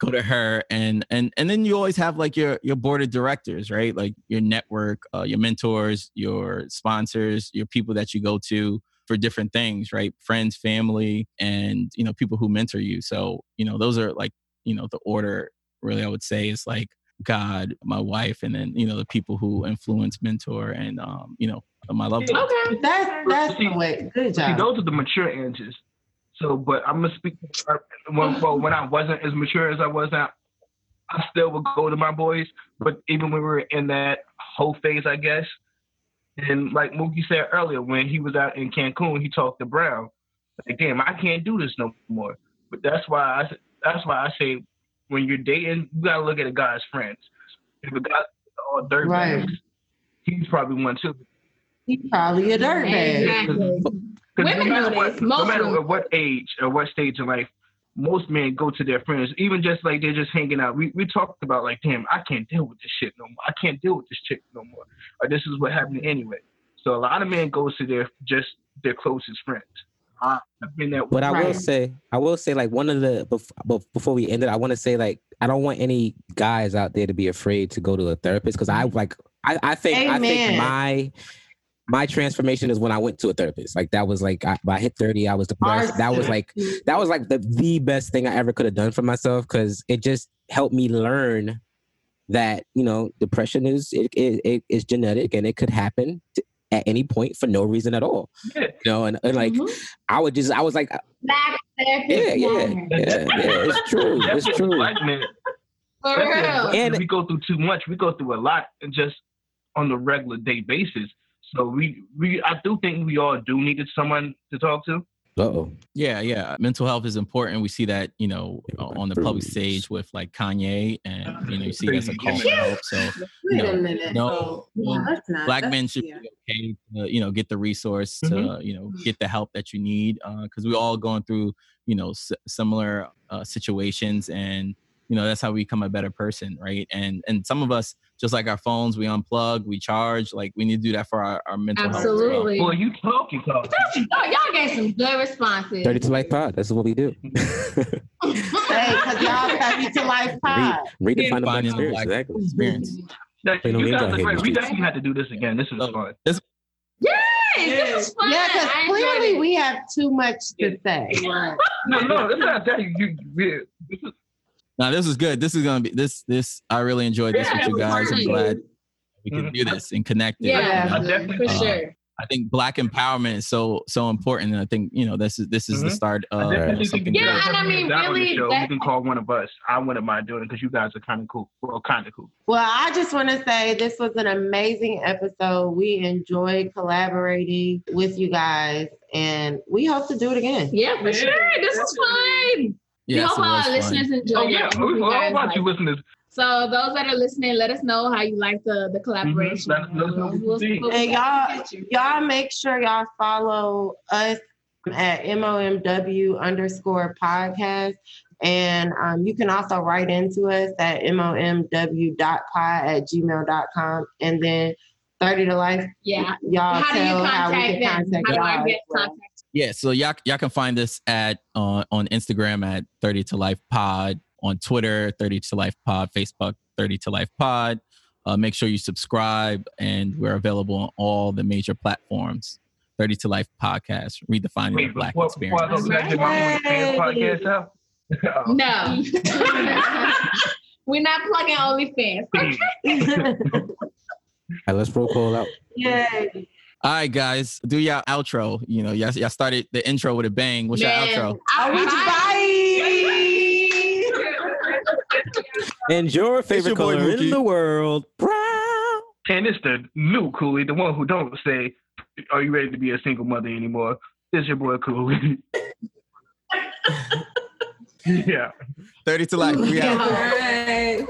go to her and and and then you always have like your your board of directors right like your network uh, your mentors your sponsors your people that you go to for different things right friends family and you know people who mentor you so you know those are like you know the order really i would say is like god my wife and then you know the people who influence mentor and um you know my loved ones. Okay. that's that's the way. Good See, job. those are the mature answers. So, but I'm gonna speak. When, well, when I wasn't as mature as I was now, I still would go to my boys. But even when we were in that whole phase, I guess, and like Mookie said earlier, when he was out in Cancun, he talked to Brown. Like, damn, I can't do this no more. But that's why I. That's why I say, when you're dating, you gotta look at a guy's friends. If a guy's all dirt Right. bags, he's probably one too. He's probably a dirtbag. Exactly. Women no matter do what, this. no matter at what age or what stage in life, most men go to their friends, even just like they're just hanging out. We we talked about like, damn, I can't deal with this shit no more. I can't deal with this chick no more. Or this is what happened anyway. So a lot of men goes to their just their closest friends. I've been that. But I will Right. say, I will say, like one of the bef- bef- before we end it, I want to say, like, I don't want any guys out there to be afraid to go to a therapist because I like, I, I think, I think Amen. my my transformation is when I went to a therapist. Like that was like, I, when I hit thirty, I was depressed. Ours that was too. like, that was like the the best thing I ever could have done for myself because it just helped me learn that you know depression is it, it, it is genetic and it could happen to, at any point for no reason at all. Yeah. You know, and, and like Mhm. I would just, I was like, Black therapist. yeah, yeah, yeah, yeah. It's <laughs> true. It's true. Black men, For real. And- we go through too much. We go through a lot, and just on the regular day basis. So we we I do think we all do need someone to talk to. Uh oh. Yeah, yeah. Mental health is important. We see that, you know, uh, on the public Bruce. stage with like Kanye, and you know, you see that's a call for help. So <laughs> Wait No, a minute. no, So, no. that's not, black men should yeah. be okay to, you know, get the resource to, Mhm. you know, get the help that you need, because we're all going through, you know, s- similar uh, situations, and you know, that's how we become a better person, right? And and some of us, just like our phones, we unplug, we charge. Like we need to do that for our, our mental health. as well. Absolutely. Well, you talking, talking. <laughs> Oh, y'all gave some good responses. 30 to life pod. That's what we do. Hey, because y'all happy to life pod. Read, redefine the black experience. black Exactly. experience. Like, Play no you guys out are great. We definitely have to do this again. This is Oh. fun. Yes, this is fun. Yeah, because clearly we have too much to say. No, no, that's not that. You, you, we- this is Now this is good. This is gonna be this this. I really enjoyed this Yeah, with you guys. I'm glad we can do this and connect. it. Yeah, I definitely- for Uh, sure. I think black empowerment is so so important, and I think you know this is this is the Mhm. start of definitely something Yeah, good. and I mean, that on the really, show. that- you can call one of us. I wouldn't mind doing it because you guys are kind of cool. Well, kind of cool. Well, I just want to say this was an amazing episode. We enjoyed collaborating with you guys, and we hope to do it again. Yeah, for sure. This is fun. We Yes, hope it our was fun. listeners enjoy Oh yeah, it. we, You we all like you listeners. So those that are listening, let us know how you like the the collaboration. Let us know what you We'll- think. we'll- And y'all, y'all make sure y'all follow us at MOMW underscore podcast. And um, you can also write into us at momw.pod at gmail.com. And then 30 to life, Yeah. y'all How do you tell how we contact can them? contact How do. I get well. contact? Yeah, so y'all y'all can find us at uh, on Instagram at 30 to life pod, on Twitter 30 to life pod, Facebook 30 to life pod. Uh, make sure you subscribe, and we're available on all the major platforms. 30 to life podcast, redefining the Wait, black before, experience. before I go back to my OnlyFans podcast. Oh, <laughs> <laughs> No. <laughs> We're not plugging OnlyFans. All right, let's roll call out. Yay. All right, guys, do y'all outro. You know, y'all, y'all started the intro with a bang. What's your outro? We bye. And your your favorite boy, color in the world, brown. And it's the new Cooley, the one who don't say, "Are you ready to be a single mother anymore?" It's your boy Cooley. <laughs> yeah. 30 to life. We out. All right.